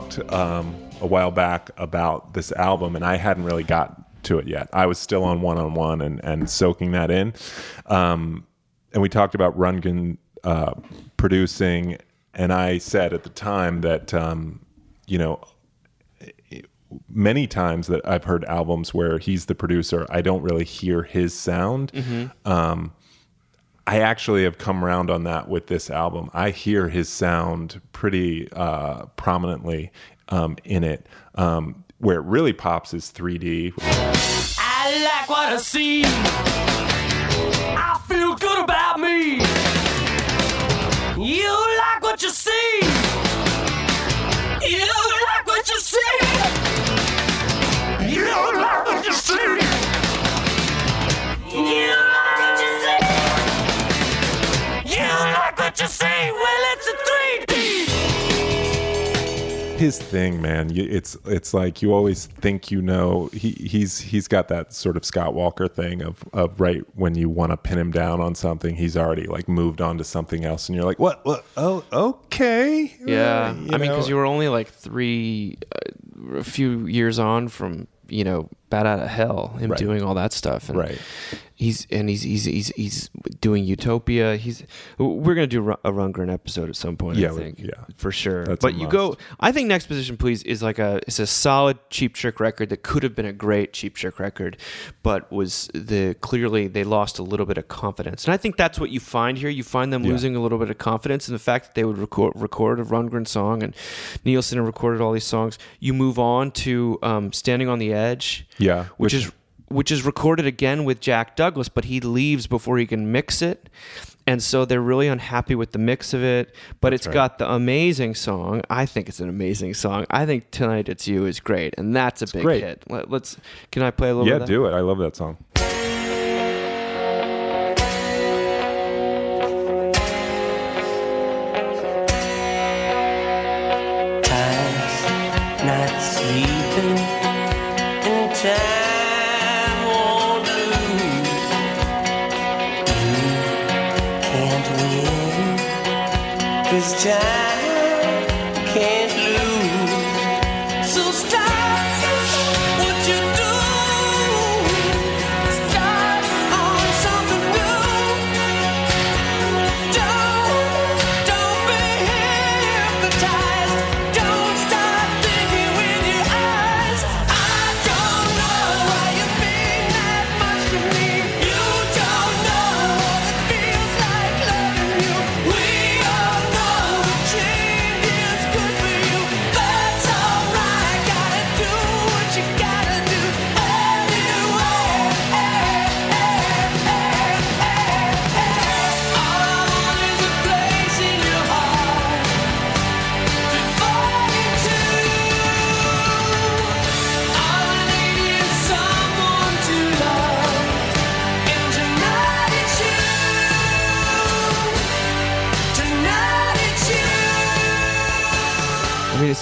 Talked um, a while back about this album, and I hadn't really got to it yet. I was still on one on one and and soaking that in. Um, and we talked about Rundgren uh, producing, and I said at the time that um, you know many times that I've heard albums where he's the producer, I don't really hear his sound. Um, I actually have come around on that with this album. I hear his sound pretty uh, prominently um, in it. Um, where it really pops is 3D. I like what I see. I feel good about me. You like what you see. You like what you see. You like what you see. You like like what you see. Well, it's a 3D. his thing, man. It's it's like you always think you know. He he's he's got that sort of Scott Walker thing of of right when you want to pin him down on something, he's already like moved on to something else, and you're like, what? What? Oh, okay. Yeah, Uh, you I mean, because you were only like three, uh, a few years on from you know Bat Out of Hell, him Right. doing all that stuff, and Right. He's and he's he's he's he's doing Utopia. He's we're gonna do a Rundgren episode at some point. Yeah, I think. yeah. for sure. That's but you go. I think Next Position Please is like a it's a solid Cheap Trick record that could have been a great Cheap Trick record, but was the clearly they lost a little bit of confidence, and I think that's what you find here. You find them Yeah. losing a little bit of confidence in the fact that they would record record a Rundgren song and Nielsen recorded all these songs. You move on to um, Standing on the Edge, Yeah, which, which- is which is recorded again with Jack Douglas, but he leaves before he can mix it. And so they're really unhappy with the mix of it, but it's right. got the amazing song. I think it's an amazing song. I think "Tonight It's You" is great, and that's a big great. hit. Let, us Can I play a little? yeah, of that? do it. I love that song. times not sleeping and time won't lose. You can't win, 'cause time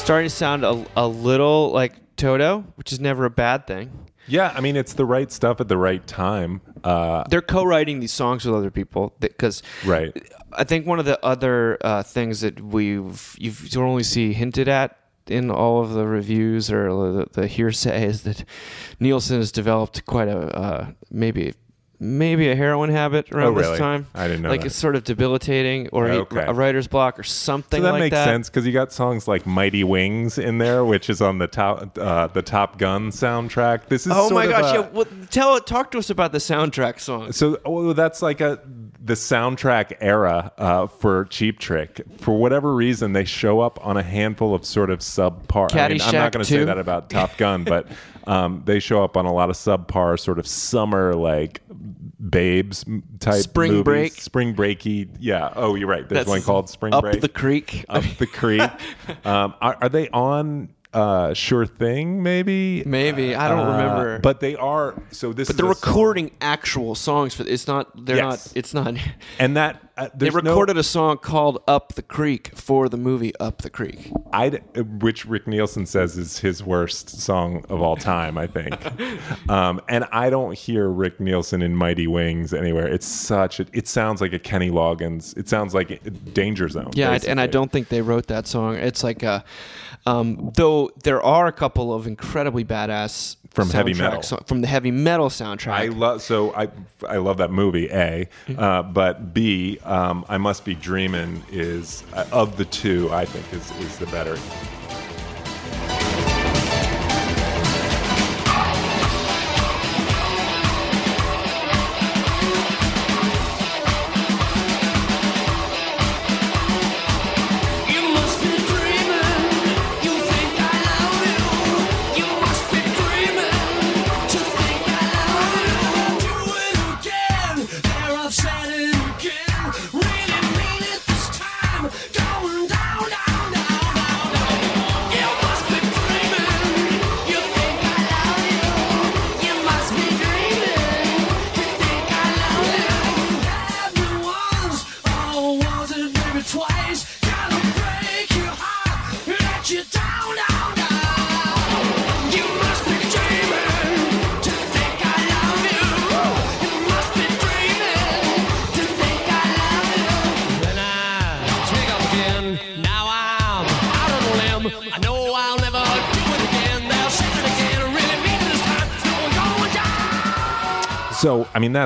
starting to sound a, a little like Toto, which is never a bad thing. Yeah, I mean it's the right stuff at the right time. Uh, They're co-writing these songs with other people because Right. I think one of the other uh, things that we've you've you only see hinted at in all of the reviews or the, the hearsay is that Nielsen has developed quite a uh, maybe maybe a heroin habit around Oh, really? this time. I didn't know Like that. it's sort of debilitating or a- Okay. a, writer's block or something so that like makes that. sense because you got songs like "Mighty Wings" in there, which is on the top uh, the Top Gun soundtrack. This is Oh my gosh! a- yeah, well, tell talk to us about the soundtrack song. So oh, that's like a the soundtrack era uh, for Cheap Trick. For whatever reason, they show up on a handful of sort of subpar. I mean, I'm not going to say that about Top Gun, but um, they show up on a lot of subpar sort of summer like babes type Spring movies. Break. spring breaky. Yeah. Oh, you're right. There's That's one called Spring Up Break. Up the Creek. Up the creek. um, are, are they on? Uh, sure thing, maybe. Maybe. I don't Uh, remember. But they are. So this. but they're a song- recording actual songs for it's not they're Yes. not it's not and that They there's no- recorded a song called "Up the Creek" for the movie Up the Creek. I, which Rick Nielsen says is his worst song of all time, I think. um, and I don't hear Rick Nielsen in Mighty Wings anywhere. It's such a, it sounds like a Kenny Loggins. It sounds like Danger Zone. Yeah, and I don't think they wrote that song. It's like a, um, though there are a couple of incredibly badass From heavy metal. so- from the heavy metal soundtrack. I love so I I love that movie. A, uh, but B, um, I must be dreaming is uh, of the two. I think is is the better.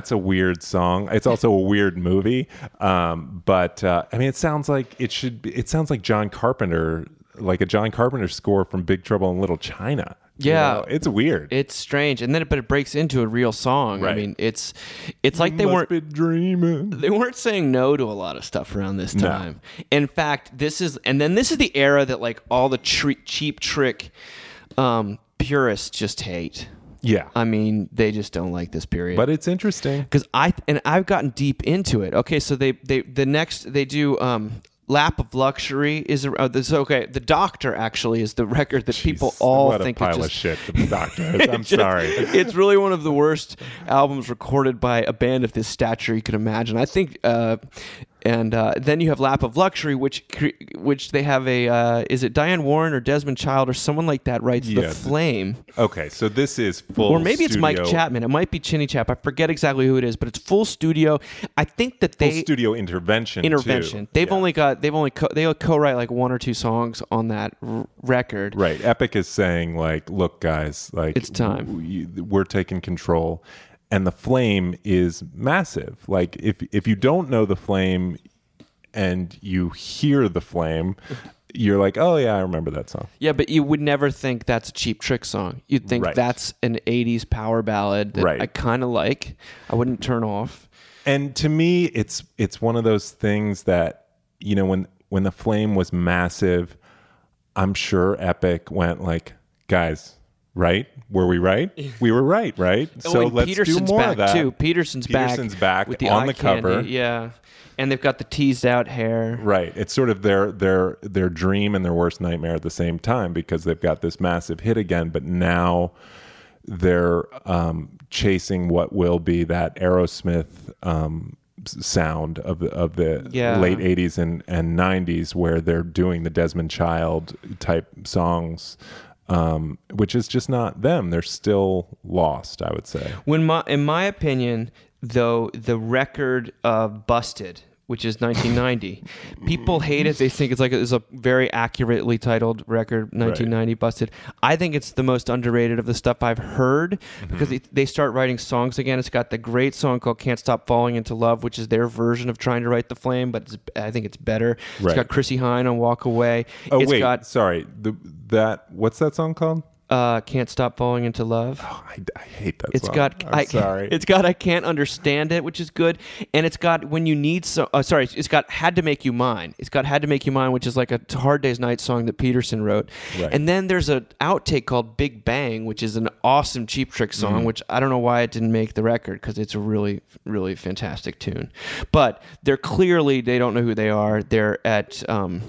That's a weird song. It's also a weird movie. Um, but uh, I mean, it sounds like it should be. It sounds like John Carpenter, like a John Carpenter score from Big Trouble in Little China. You Yeah. know, it's weird. it's strange, and then it, but it breaks into a real song. I mean, it's it's like they weren't dreaming. they weren't saying no to a lot of stuff around this No. time. In fact, this is and then this is the era that like all the tre- cheap trick um, purists just hate. Yeah, I mean, they just don't like this period. but it's interesting. because I and I've gotten deep into it. Okay, so they they the next they do um lap of luxury is a, uh, this okay. The Doctor actually is the record that people all think pile just of shit. The doctor. is. I'm sorry. it's really one of the worst albums recorded by a band of this stature you could imagine. I think, uh, and uh, then you have Lap of Luxury, which which they have a uh, is it Diane Warren or Desmond Child or someone like that writes Yeah. the Flame, Okay, so this is full. or maybe it's Mike Chapman. It might be Chinnichap. I forget exactly who it is, but it's full studio. I think that they Full studio intervention. too. intervention. They've Yeah. only got they've only co- they co-write like one or two songs on that r- record. Right. Epic is saying like, look, guys, like It's time. w- we're taking control, and the flame is massive. Like if if you don't know the flame, and you hear the flame, you're like, oh yeah, I remember that song. Yeah, but you would never think that's a cheap trick song. You'd think Right. that's an 80s power ballad that Right. I kind of like. I wouldn't turn off. And to me, it's it's one of those things that you know when when the flame was massive, I'm sure Epic went like, guys, right? Were we right? We were right, right? Oh, so let's Petersson's do more back of that. too. Petersson's, Petersson's back with the on the cover. candy, Yeah, and they've got the teased out hair. Right. It's sort of their their their dream and their worst nightmare at the same time because they've got this massive hit again, but now they're um, chasing what will be that Aerosmith um, sound of the of the Yeah. late '80s and and '90s, where they're doing the Desmond Child type songs. Um, which is just not them. They're still lost, I would say. When my, in my opinion, though, the record of "Busted," which is 1990, people hate it. They think it's like it's a very accurately titled record, 1990 "Busted." I think it's the most underrated of the stuff I've heard because they, they start writing songs again. It's got the great song called "Can't Stop Falling into Love," which is their version of trying to write the flame, but it's, I think it's better. It's got Chrissie Hynde on "Walk Away." Oh It's wait, got sorry. The, that what's that song called? uh, "Can't Stop Falling into Love." I, I hate that It's song. got I'm I, sorry. It's got I can't understand it, which is good, and it's got when you need so. Uh, sorry, it's got had to make you mine. It's got had to make you mine, which is like a Hard Day's Night song that Petersson wrote. Right. And then there's an outtake called Big Bang, which is an awesome Cheap Trick song, Mm-hmm. which I don't know why it didn't make the record because it's a really really fantastic tune. But they're clearly they don't know who they are. They're at um,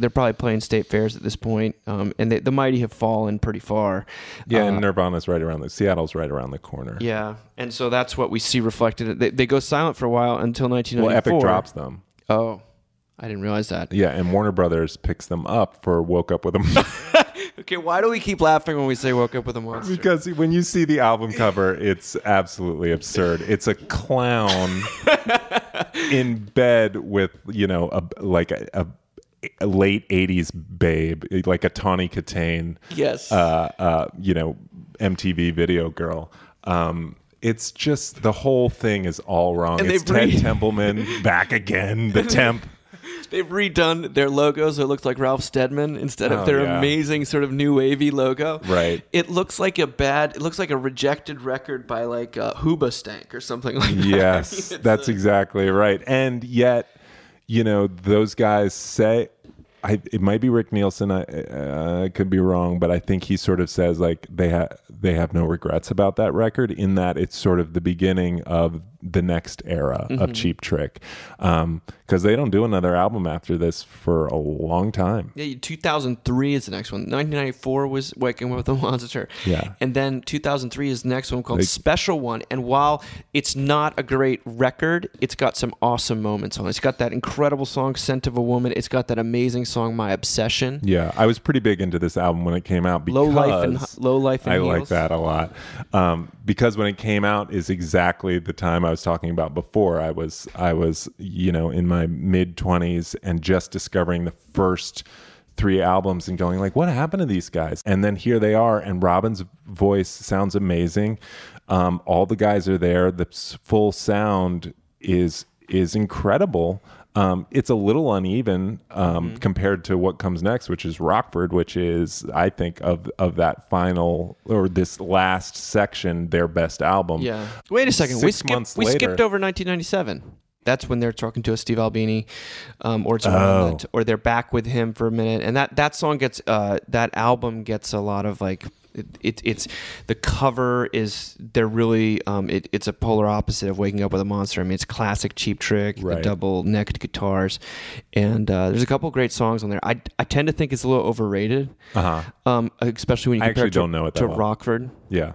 they're probably playing state fairs at this point, um, and they, the mighty have fallen pretty far. Yeah, Uh, and Nirvana's right around the Seattle's right around the corner. yeah, and so that's what we see reflected. They, they go silent for a while until Well, 1994. Epic drops them. Oh, I didn't realize that. Yeah, and Warner Brothers picks them up for "Woke Up with a." Okay, why do we keep laughing when we say "woke up with a monster"? because when you see the album cover, it's absolutely absurd. It's a clown in bed with you know a like a late '80s babe, like a Tawny Kitaen. yes. uh, uh, you know, MTV video girl. Um, it's just the whole thing is all wrong. And it's Ted re- Templeman back again. The temp. They've redone their logo so it looks like Ralph Steadman instead of Oh, their yeah. amazing sort of new wavy logo. Right. It looks like a bad. It looks like a rejected record by like uh, Hoobastank or something like that. Yes, that's uh, exactly right. And yet, you know, those guys say. I, it might be Rick Nielsen. I, uh, could be wrong, but I think he sort of says like they have they have no regrets about that record. In that it's sort of the beginning of the next era Mm-hmm. of Cheap Trick, because they don't do another album after this for a long time. Yeah, 2003 is the next one. 1994 was Waking Up with the Monster. Yeah. And then 2003 is the next one called They- Special One. And while it's not a great record, it's got some awesome moments on it. It's got that incredible song, Scent of a Woman. It's got that amazing song, My Obsession. Yeah, I was pretty big into this album when it came out because Low Life and- Low Life and I like that a lot. Um, because when it came out is exactly the time I was talking about before. I was I was you know in my mid twenties and just discovering the first three albums and going like, what happened to these guys? And then here they are, and Robin's voice sounds amazing. Um, all the guys are there. The full sound is is incredible. Um, it's a little uneven um, compared to what comes next, which is Rockford, which is I think of of that final or this last section their best album. Yeah. Wait a second. we Six skipped, months we later- skipped over 1997. That's when they're talking to a Steve Albini, um, or it's Oh. Or they're back with him for a minute, and that that song gets uh, that album gets a lot of like. It, it, it's the cover is they're really um, it, it's a polar opposite of waking up with a monster. I mean, it's classic cheap trick, the double necked guitars, and uh, there's a couple great songs on there. I, I tend to think it's a little overrated, Uh-huh. um, especially when you compare actually it to, don't know it that to well. Rockford. Yeah.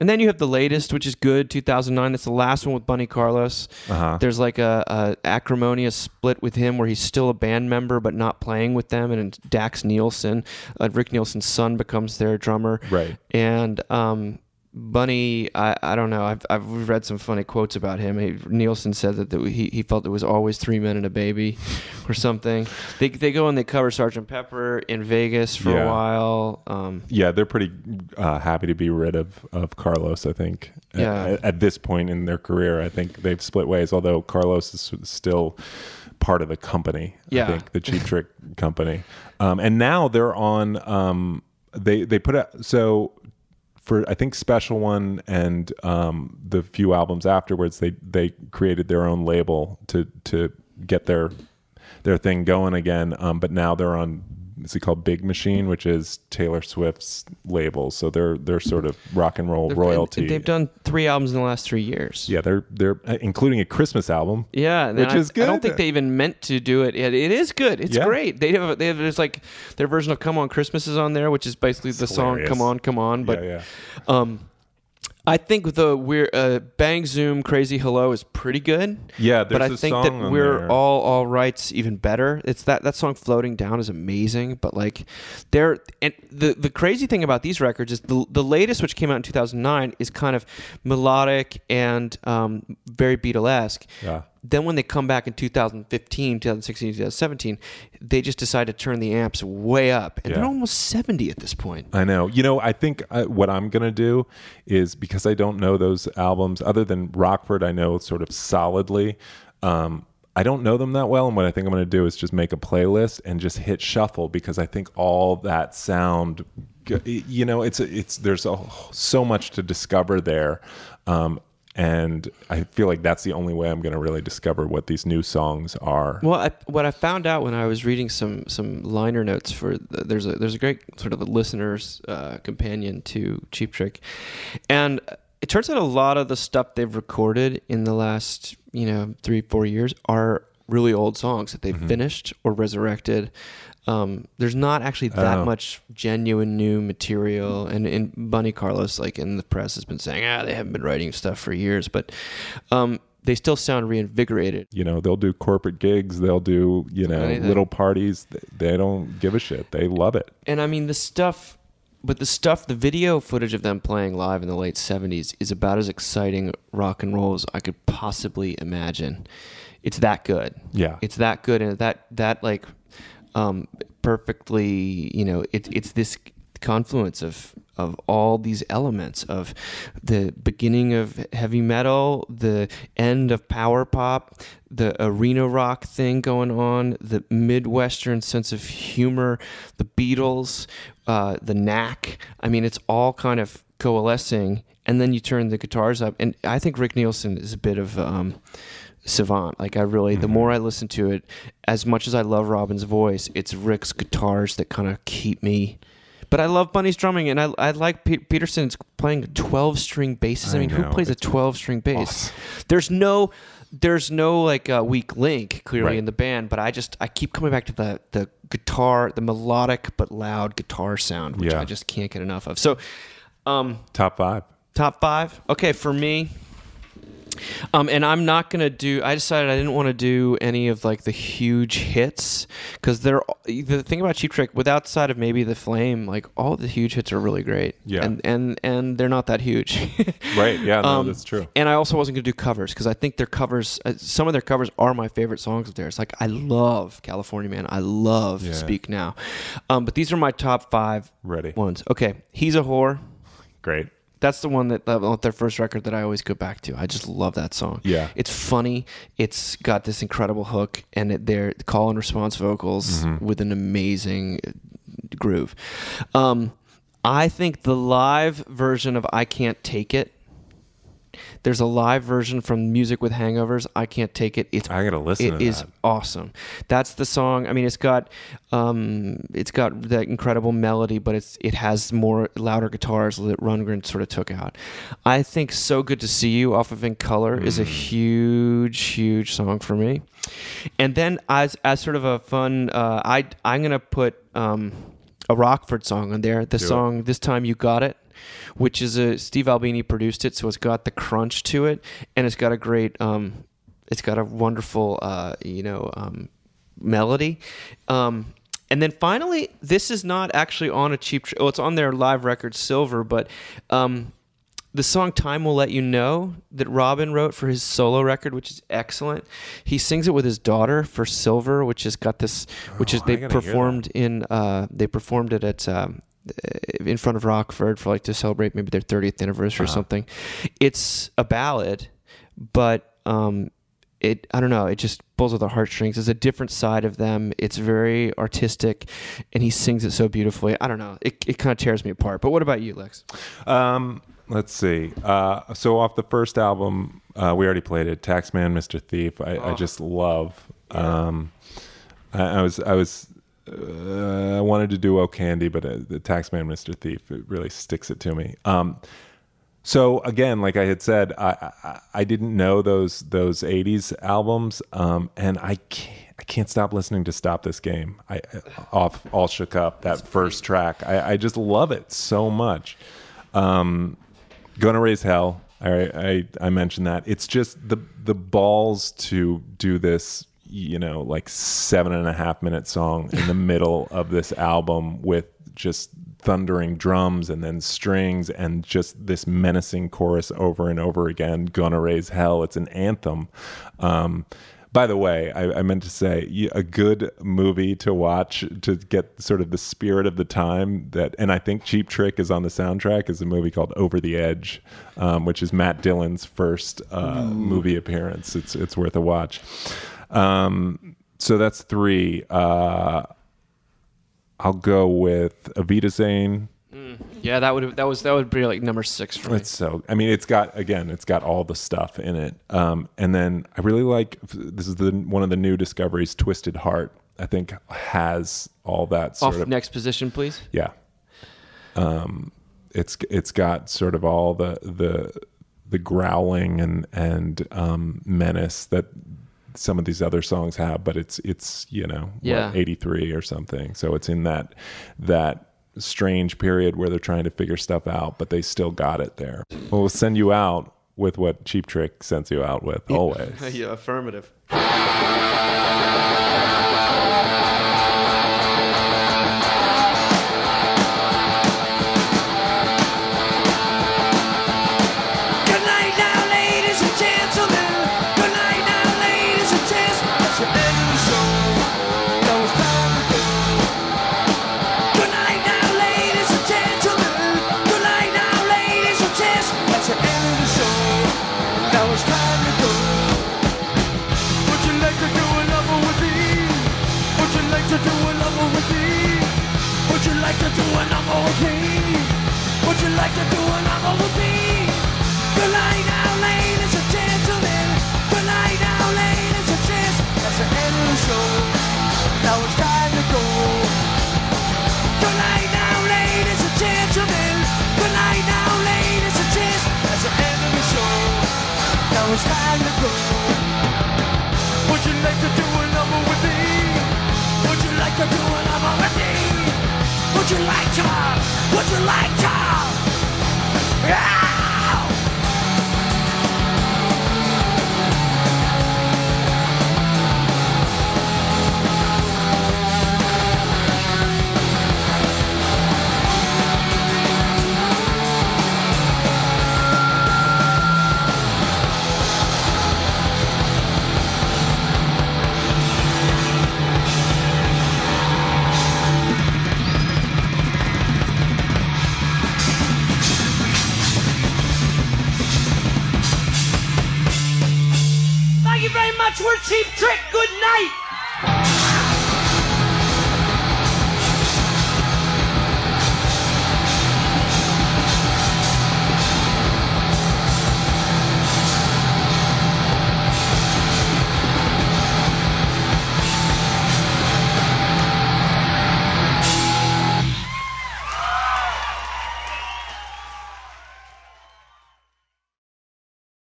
And then you have the latest, which is good, 2009. That's the last one with Bunny Carlos. Uh-huh. There's like a, a acrimonious split with him where he's still a band member but not playing with them. And Dax Nielsen, uh, Rick Nielsen's son, becomes their drummer. Right. And um, Bunny, I, I don't know. I've, I've read some funny quotes about him. He, Nielsen said that the, he, he felt there was always three men and a baby or something. They, they go and they cover Sergeant Pepper in Vegas for Yeah. a while. Um, Yeah, they're pretty uh, happy to be rid of, of Carlos. I think. At- Yeah. At, at this point in their career, I think they've split ways. Although Carlos is still part of the company. Yeah. I think the Cheap Trick company. Um, and now they're on. Um, they they put out so. For I think special one and um, the few albums afterwards, they they created their own label to to get their their thing going again. Um, but now they're on is it called Big Machine, which is Taylor Swift's label. So they're they're sort of rock and roll they've- royalty. They've done three albums in the last three years. yeah, they're they're uh, including a Christmas album. Yeah, Which I, is good. I don't think they even meant to do it. It, it is good. It's Yeah. great. They have they have there's like their version of "Come On Christmas" is on there, which is basically the song "Come On, Come On." But yeah, yeah. um, I think the we're uh, Bang Zoom Crazy Hello is pretty good. Yeah, but I think that we're there. all all right's even better. It's that that song "Floating Down" is amazing. But like, they're and the the crazy thing about these records is the the latest, which came out in 2009, is kind of melodic and um, very Beatlesque. Yeah. Then when they come back in 2015, 2016, 2017, they just decide to turn the amps way up, and they're almost 70 at this point. I know. You know, I think uh, what I'm going to do is because I don't know those albums other than Rockford, I know sort of solidly. Um, I don't know them that well. And what I think I'm going to do is just make a playlist and just hit shuffle because I think all that sound, you know, it's, it's, there's a, so much to discover there. Um, and I feel like that's the only way I'm going to really discover what these new songs are. Well, I, what I found out when I was reading some some liner notes for the, there's a there's a great sort of a listener's uh, companion to Cheap Trick, and it turns out a lot of the stuff they've recorded in the last you know three four years are really old songs that they've finished or resurrected. Um, there's not actually that Oh. much genuine new material, and, and Bunny Carlos, like in the press, has been saying, ah, they haven't been writing stuff for years, but um, they still sound reinvigorated. You know, they'll do corporate gigs, they'll do, you know, Anything. little parties. They- They don't give a shit. They love it. and I mean the stuff, but the stuff, the video footage of them playing live in the late '70s is about as exciting rock and roll as I could possibly imagine. It's that good. Yeah. it's that good, and that that like um, perfectly, you know, it, it's this confluence of of all these elements of the beginning of heavy metal, the end of power pop, the arena rock thing going on, the midwestern sense of humor, the Beatles, uh, the knack. I mean, it's all kind of coalescing, and then you turn the guitars up, and I think Rick Nielsen is a bit of um, savant. Like I really, the more I listen to it, as much as I love Robin's voice, it's Rick's guitars that kind of keep me. But I love Bun E's drumming, and I, I like Pe- Petersson's playing twelve string basses. I, I mean, who know, plays a twelve string bass? awesome. There's no, there's no like uh, weak link clearly Right. in the band. But I just I keep coming back to the the guitar, the melodic but loud guitar sound, which Yeah. I just can't get enough of. So, um, Top five. Top five. Okay, for me. Um, and I'm not gonna do. I decided I didn't want to do any of like the huge hits because they're the thing about Cheap Trick. With outside of maybe the Flame, like all the huge hits are really great. Yeah. and and and they're not that huge. Right. Yeah, no, Um, that's true. And I also wasn't gonna do covers because I think their covers, uh, some of their covers are my favorite songs of theirs. Like I love California Man. I love Yeah. Speak Now. Um, but these are my top five Ready. ones. Okay, he's a whore. Great. That's the one that uh, their first record that I always go back to. I just love that song. Yeah. it's funny. It's got this incredible hook, and it, their call and response vocals Mm-hmm. with an amazing uh, groove. Um, I think the live version of "I Can't Take It." There's a live version from Music with Hangovers. I can't take it. It's I gotta listen It to is that. awesome. That's the song. I mean, it's got um, it's got that incredible melody, but it's it has more louder guitars that Rundgren sort of took out. I think "So Good to See You" off of In Color is Mm. a huge, huge song for me. And then as as sort of a fun, uh, I I'm gonna put um, a Rockford song on there. The it. song "This Time You Got It." Which is a Steve Albini produced it, so it's got the crunch to it, and it's got a great um, it's got a wonderful uh, you know um, melody um, and then finally this is not actually on a cheap tr- oh it's on their live record silver but um, the song time will let you know that robin wrote for his solo record which is excellent he sings it with his daughter for silver which has got this which is Oh, I they gotta hear that. performed in uh, they performed it at um, in front of Rockford for like to celebrate maybe their 30th anniversary or Uh-huh. something. It's a ballad, but um, it I don't know. It just pulls at the heartstrings. It's a different side of them. It's very artistic, and he sings it so beautifully. I don't know. It it kind of tears me apart. But what about you, Lex? Um, let's see. Uh, so off the first album, uh, we already played it. Taxman, Mr. Thief. I, I just love. Um, I, I was I was uh, I wanted to do Oh Candy, but uh, the Taxman, Mr. Thief, it really sticks it to me. Um, so again, like I had said, I, I I didn't know those those '80s albums, um, and I can't I can't stop listening to "Stop This Game." I off all shook up that first track. I, I just love it so much. Um, Gonna raise hell. I, I I mentioned that. It's just the the balls to do this. You know, like seven and a half minute song in the middle of this album with just thundering drums and then strings and just this menacing chorus over and over again. Gonna raise hell. It's an anthem. Um, by the way, I, I meant to say a good movie to watch to get sort of the spirit of the time. That, and I think Cheap Trick is on the soundtrack. Is a movie called Over the Edge, um, which is Matt Dillon's first uh, movie appearance. It's it's worth a watch. Um, so that's three. Uh, I'll go with Auf Wiedersehen. Yeah, that would that was that would be like number six for me. It's so. I mean, it's got again, it's got all the stuff in it. Um, and then I really like this is the one of the new discoveries, Twisted Heart. I think has all that sort Off of next position, please. yeah. Um, it's it's got sort of all the the the growling and and um, menace that some of these other songs have, but it's it's you know Yeah. eighty three or something. So it's in that that strange period where they're trying to figure stuff out, but they still got it there. Well, we'll send you out with what Cheap Trick sends you out with always. yeah, affirmative. Like to do a number with me? Would you like to do a number with me? Good night now, ladies and gentlemen. Good night now, ladies and gents. That's the end of the show. Now it's time to go. Good night now, ladies and gentlemen. Good night now, ladies and gents. That's the end of the show. Now it's time to go. Would you like to do a number with me? Would you like to do a number with me? Would you like to? Would you like to? Yeah! We're Cheap Trick. Good night.